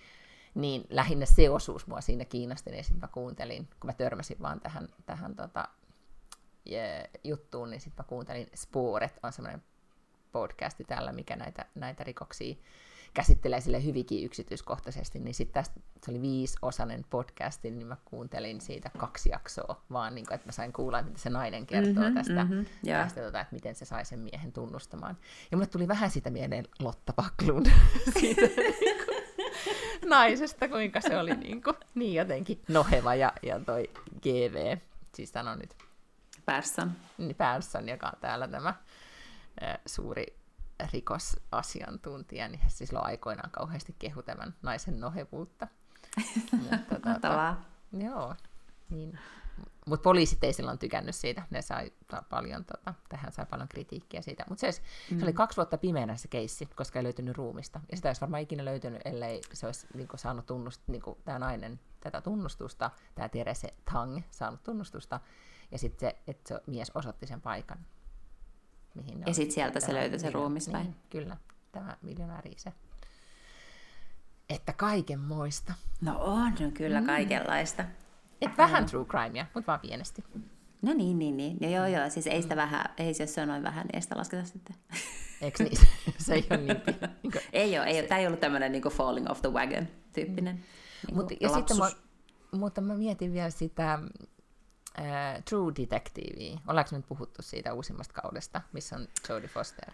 Niin lähinnä se osuus mua siinä kiinnosti, niin sitten mä kuuntelin, kun mä törmäsin vaan tähän, tähän tota, juttuun, niin sitten mä kuuntelin Sporet, on semmoinen podcasti täällä, mikä näitä, näitä rikoksia käsittelee sille hyvinkin yksityiskohtaisesti, niin sitten tästä, se oli viisiosainen podcasti, niin mä kuuntelin siitä kaksi jaksoa, vaan niin kuin, että mä sain kuulla, mitä se nainen kertoo Mhm, tästä, mhm, joo. tästä tota, että miten se sai sen miehen tunnustamaan. Ja mulle tuli vähän sitä mieleen Lotta Paklund siitä niin kuin, naisesta, kuinka se oli niin, kuin, niin jotenkin noheva ja, ja toi GV, siis sanon nyt Persson. niin Persson, joka on täällä tämä suuri rikosasiantuntija, niin hän siis silloin aikoinaan kauheasti kehu tämän naisen nohevuutta. Mutta, tota, Mahtavaa. joo, niin. Mutta poliisit ei silloin tykännyt siitä, ne sai ta- paljon, tota, tähän sai paljon kritiikkiä siitä. Mutta se, mm. se oli kaksi vuotta pimeänä se keissi, koska ei löytynyt ruumista. Ja sitä olisi varmaan ikinä löytynyt, ellei se olisi niinku, saanut tunnust, niinku, tämä nainen tätä tunnustusta, tämä Terese Tang saanut tunnustusta, ja sitten se, että se mies osoitti sen paikan. Mihin ne Ja on- sit sieltä se löytyi se miljo- ruumis vai? Niin, kyllä, tämä miljonääri se. Että kaiken moista. No on, on kyllä kaikenlaista. Et vähän true crimea, mutta vaan pienesti. No niin, niin, niin. Ja joo, joo, siis ei sitä vähän, ei se, jos se on noin vähän, niin ei sitä lasketa sitten. Eikö niin? se ei ole niin. Niin kuin, ei ole, ei ole. Tämä ei ollut tämmöinen niin falling off the wagon tyyppinen mm. niin Mut, ja sitten mä, mutta mä mietin vielä sitä äh, True Detectivea. Ollaanko nyt puhuttu siitä uusimmasta kaudesta, missä on Jodie Foster?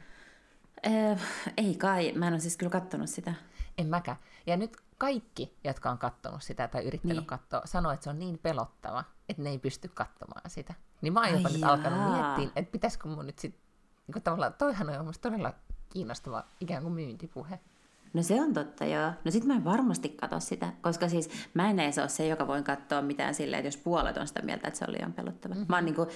Äh, ei kai, mä en ole siis kyllä katsonut sitä. En mäkään. Ja nyt kaikki, jotka on katsonut sitä tai yrittänyt niin. katsoa, sanoo, että se on niin pelottava, että ne ei pysty katsomaan sitä. Niin mä oon jopa nyt alkanut miettiä, että pitäisikö mun nyt sitten, niin tavallaan, toihan on musta todella kiinnostava ikään kuin myyntipuhe. No se on totta, joo. No sit mä en varmasti katso sitä, koska siis mä en edes ole se, joka voin katsoa mitään silleen, että jos puolet on sitä mieltä, että se on liian pelottava. Mm-hmm. Mä, oon niinku,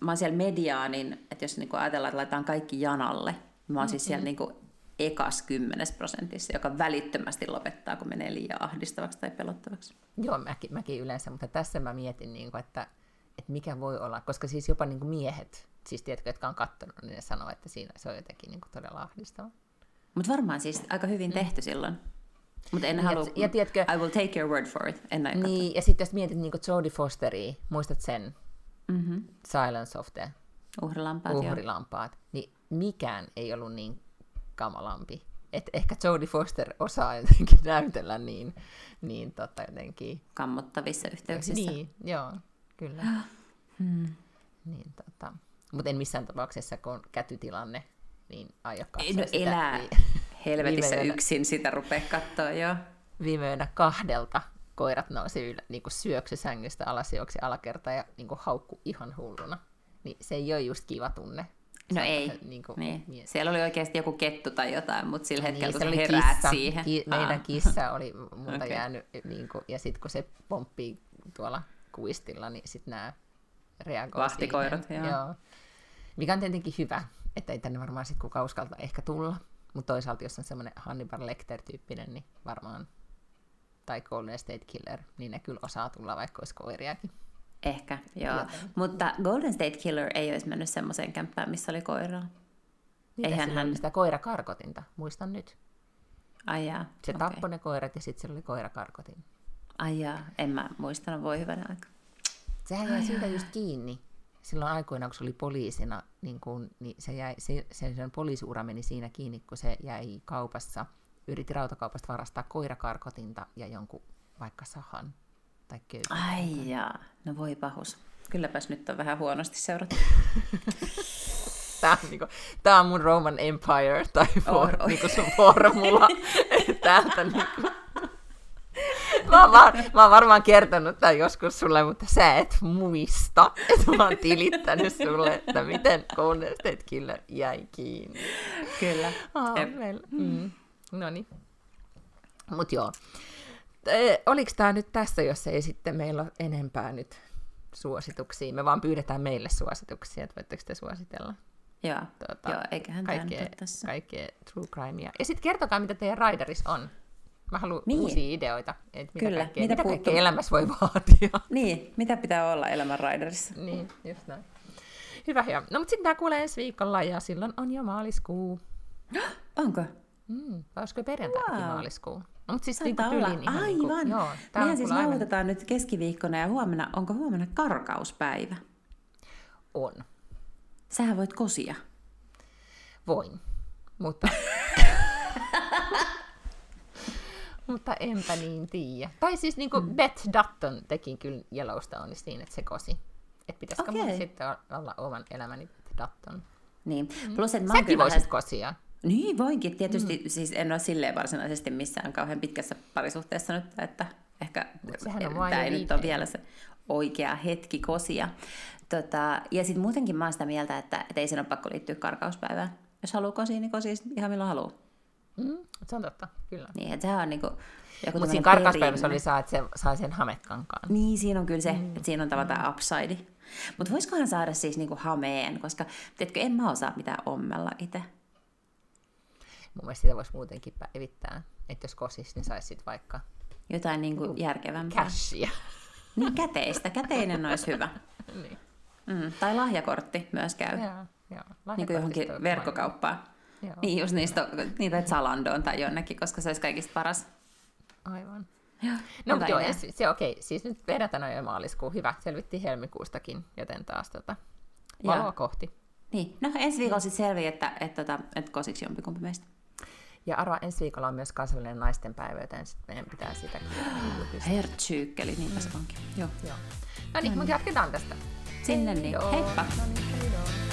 mä oon siellä mediaanin, että jos niinku ajatellaan, että laitetaan kaikki janalle, mä oon mm-hmm. siis siellä niinku ekas kymmenes prosentissa, joka välittömästi lopettaa, kun menee liian ahdistavaksi tai pelottavaksi. Joo, mäkin, mäkin yleensä, mutta tässä mä mietin, niin kuin, että, että mikä voi olla, koska siis jopa niin kuin miehet, siis tiedätkö, jotka on katsonut, niin ne sanoo, että siinä se on jotenkin niin kuin todella ahdistava. Mutta varmaan siis aika hyvin mm. tehty mm. silloin. Mutta en ja, halua, ja tiedätkö, I will take your word for it. En näin niin, katso. ja sitten jos mietit niin Jodie Fosteria, muistat sen? Mm-hmm. Silence of the uhrilampaat, uhrilampaat niin mikään ei ollut niin kamalampi. Et ehkä Jodie Foster osaa jotenkin näytellä niin, niin tota jotenkin... Kammottavissa yhteyksissä. Niin, joo, kyllä. hmm. Niin, tota. Mutta en missään tapauksessa, kun kätytilanne, niin aio katsoa no, sitä. elää helvetissä viime yksin, sitä rupea katsoa, joo. Viime yönä kahdelta koirat nousi ylä, niin kuin syöksysängystä alas, juoksi alakerta ja niin kuin haukku ihan hulluna. Niin se ei ole just kiva tunne. No se ei, niin kuin, niin. siellä oli oikeasti joku kettu tai jotain, mutta sillä hetkellä, niin, kun sä heräät kissa. siihen. Ki- meidän kissa oli multa okay. jäänyt, niin kuin, ja sitten kun se pomppii tuolla kuistilla, niin sitten nämä reagoi Vahtikoirat, joo. joo. Mikä on tietenkin hyvä, että ei tänne varmaan sitten kukaan uskalta ehkä tulla. Mutta toisaalta, jos on semmoinen Hannibal Lecter-tyyppinen, niin varmaan, tai Golden State Killer, niin ne kyllä osaa tulla, vaikka olisi koiriakin. Ehkä, joo. Joten. Mutta Golden State Killer ei olisi mennyt semmoiseen kämppään, missä oli koiraa. Mitä Eihän hän... sitä koirakarkotinta, muistan nyt. Ai jaa, Se okay. tappoi ne koirat ja sitten sillä oli koirakarkotin. Ai jaa, en mä muistanut, voi hyvänä aika. Sehän jäi siitä just kiinni. Silloin aikoina, kun se oli poliisina, niin, kun, niin se jäi, se, se, sen poliisiura meni siinä kiinni, kun se jäi kaupassa, yritti rautakaupasta varastaa koirakarkotinta ja jonkun vaikka sahan tai köyhyyttä. Ai jaa, no voi pahus. Kylläpäs nyt on vähän huonosti seurattu. Tämä on, niinku, tämä on mun Roman Empire tai for, oh, oh. Niinku sun formula. Täältä niinku. Mä oon, var, mä oon varmaan kertonut tämän joskus sulle, mutta sä et muista, että mä oon tilittänyt sulle, että miten Golden State Killer jäi kiinni. Kyllä. Oh, mm. No niin. Mut joo. Oliko tämä nyt tässä, jos ei sitten meillä ole enempää nyt suosituksia? Me vaan pyydetään meille suosituksia, että voitteko te suositella? Joo, tuota, joo eiköhän kaikkea, tämä tässä. Kaikkea true crimea. Ja sitten kertokaa, mitä teidän Raideris on. Mä haluan niin. uusia ideoita, että mitä, Kyllä. kaikkea, mitä, mitä kaikkea elämässä voi vaatia. Niin, mitä pitää olla elämän Raiderissa. Niin, just näin. Hyvä, hyvä. No mutta sitten tämä kuulee ensi viikolla ja silloin on jo maaliskuu. Onko? Mm, olisiko perjantai wow. maaliskuu? No, mutta siis niin tyliin ihan Aivan. Niin kuin, joo, Meidän siis lautetaan aivan... nyt keskiviikkona ja huomenna, onko huomenna karkauspäivä? On. Sähän voit kosia. Voin, mutta... mutta enpä niin tiedä. Tai siis niin kuin mm. Beth Dutton teki kyllä Yellowstoneissa niin, että se kosi. Että pitäisikö okay. mun sitten olla oman elämäni Beth Dutton. Niin. Mm. Plus, että Säkin voisit vähän... kosia. Niin, voinkin. Tietysti mm. siis en ole silleen varsinaisesti missään kauhean pitkässä parisuhteessa nyt, että ehkä tämä ei nyt ole vielä se oikea hetki kosia. Tota, ja sitten muutenkin mä oon sitä mieltä, että, että ei sen ole pakko liittyä karkauspäivään. Jos haluaa kosia, niin kosia ihan milloin haluaa. Mm, se on totta, kyllä. Niin, että sehän on niinku Mutta siinä karkauspäivässä oli saa, että se sai sen hametkankaan. Niin, siinä on kyllä se, mm. että siinä on tavallaan mm. upside. Mutta voisikohan saada siis niinku hameen, koska tiedätkö, en mä osaa mitään ommella itse. Mun mielestä sitä voisi muutenkin päivittää. Että jos kosis, niin saisi sitten vaikka... Jotain niin kuin järkevämpää. Cashia. Niin käteistä. Käteinen olisi hyvä. niin. Mm, tai lahjakortti myös käy. Joo, joo. Niin kuin johonkin verkkokauppaan. Joo. Niin, just niistä, niitä Zalandoon tai jonnekin, koska se olisi kaikista paras. Aivan. Joo, No, mutta joo, idea. ensi, se okei. Siis nyt vedetään on jo maaliskuu. Hyvä, selvittiin helmikuustakin, joten taas tota, valoa Joo. kohti. Niin, no ensi viikolla sitten selvii, että, että, että, että kosiksi jompikumpi meistä. Ja arva, ensi viikolla on myös kansainvälinen naistenpäivä, joten sit meidän pitää sitä Hertsyykkeli, niinpä se onkin. Joo. Joo. No niin, mutta jatketaan tästä. Sinne niin. Joo. Heippa! No niin.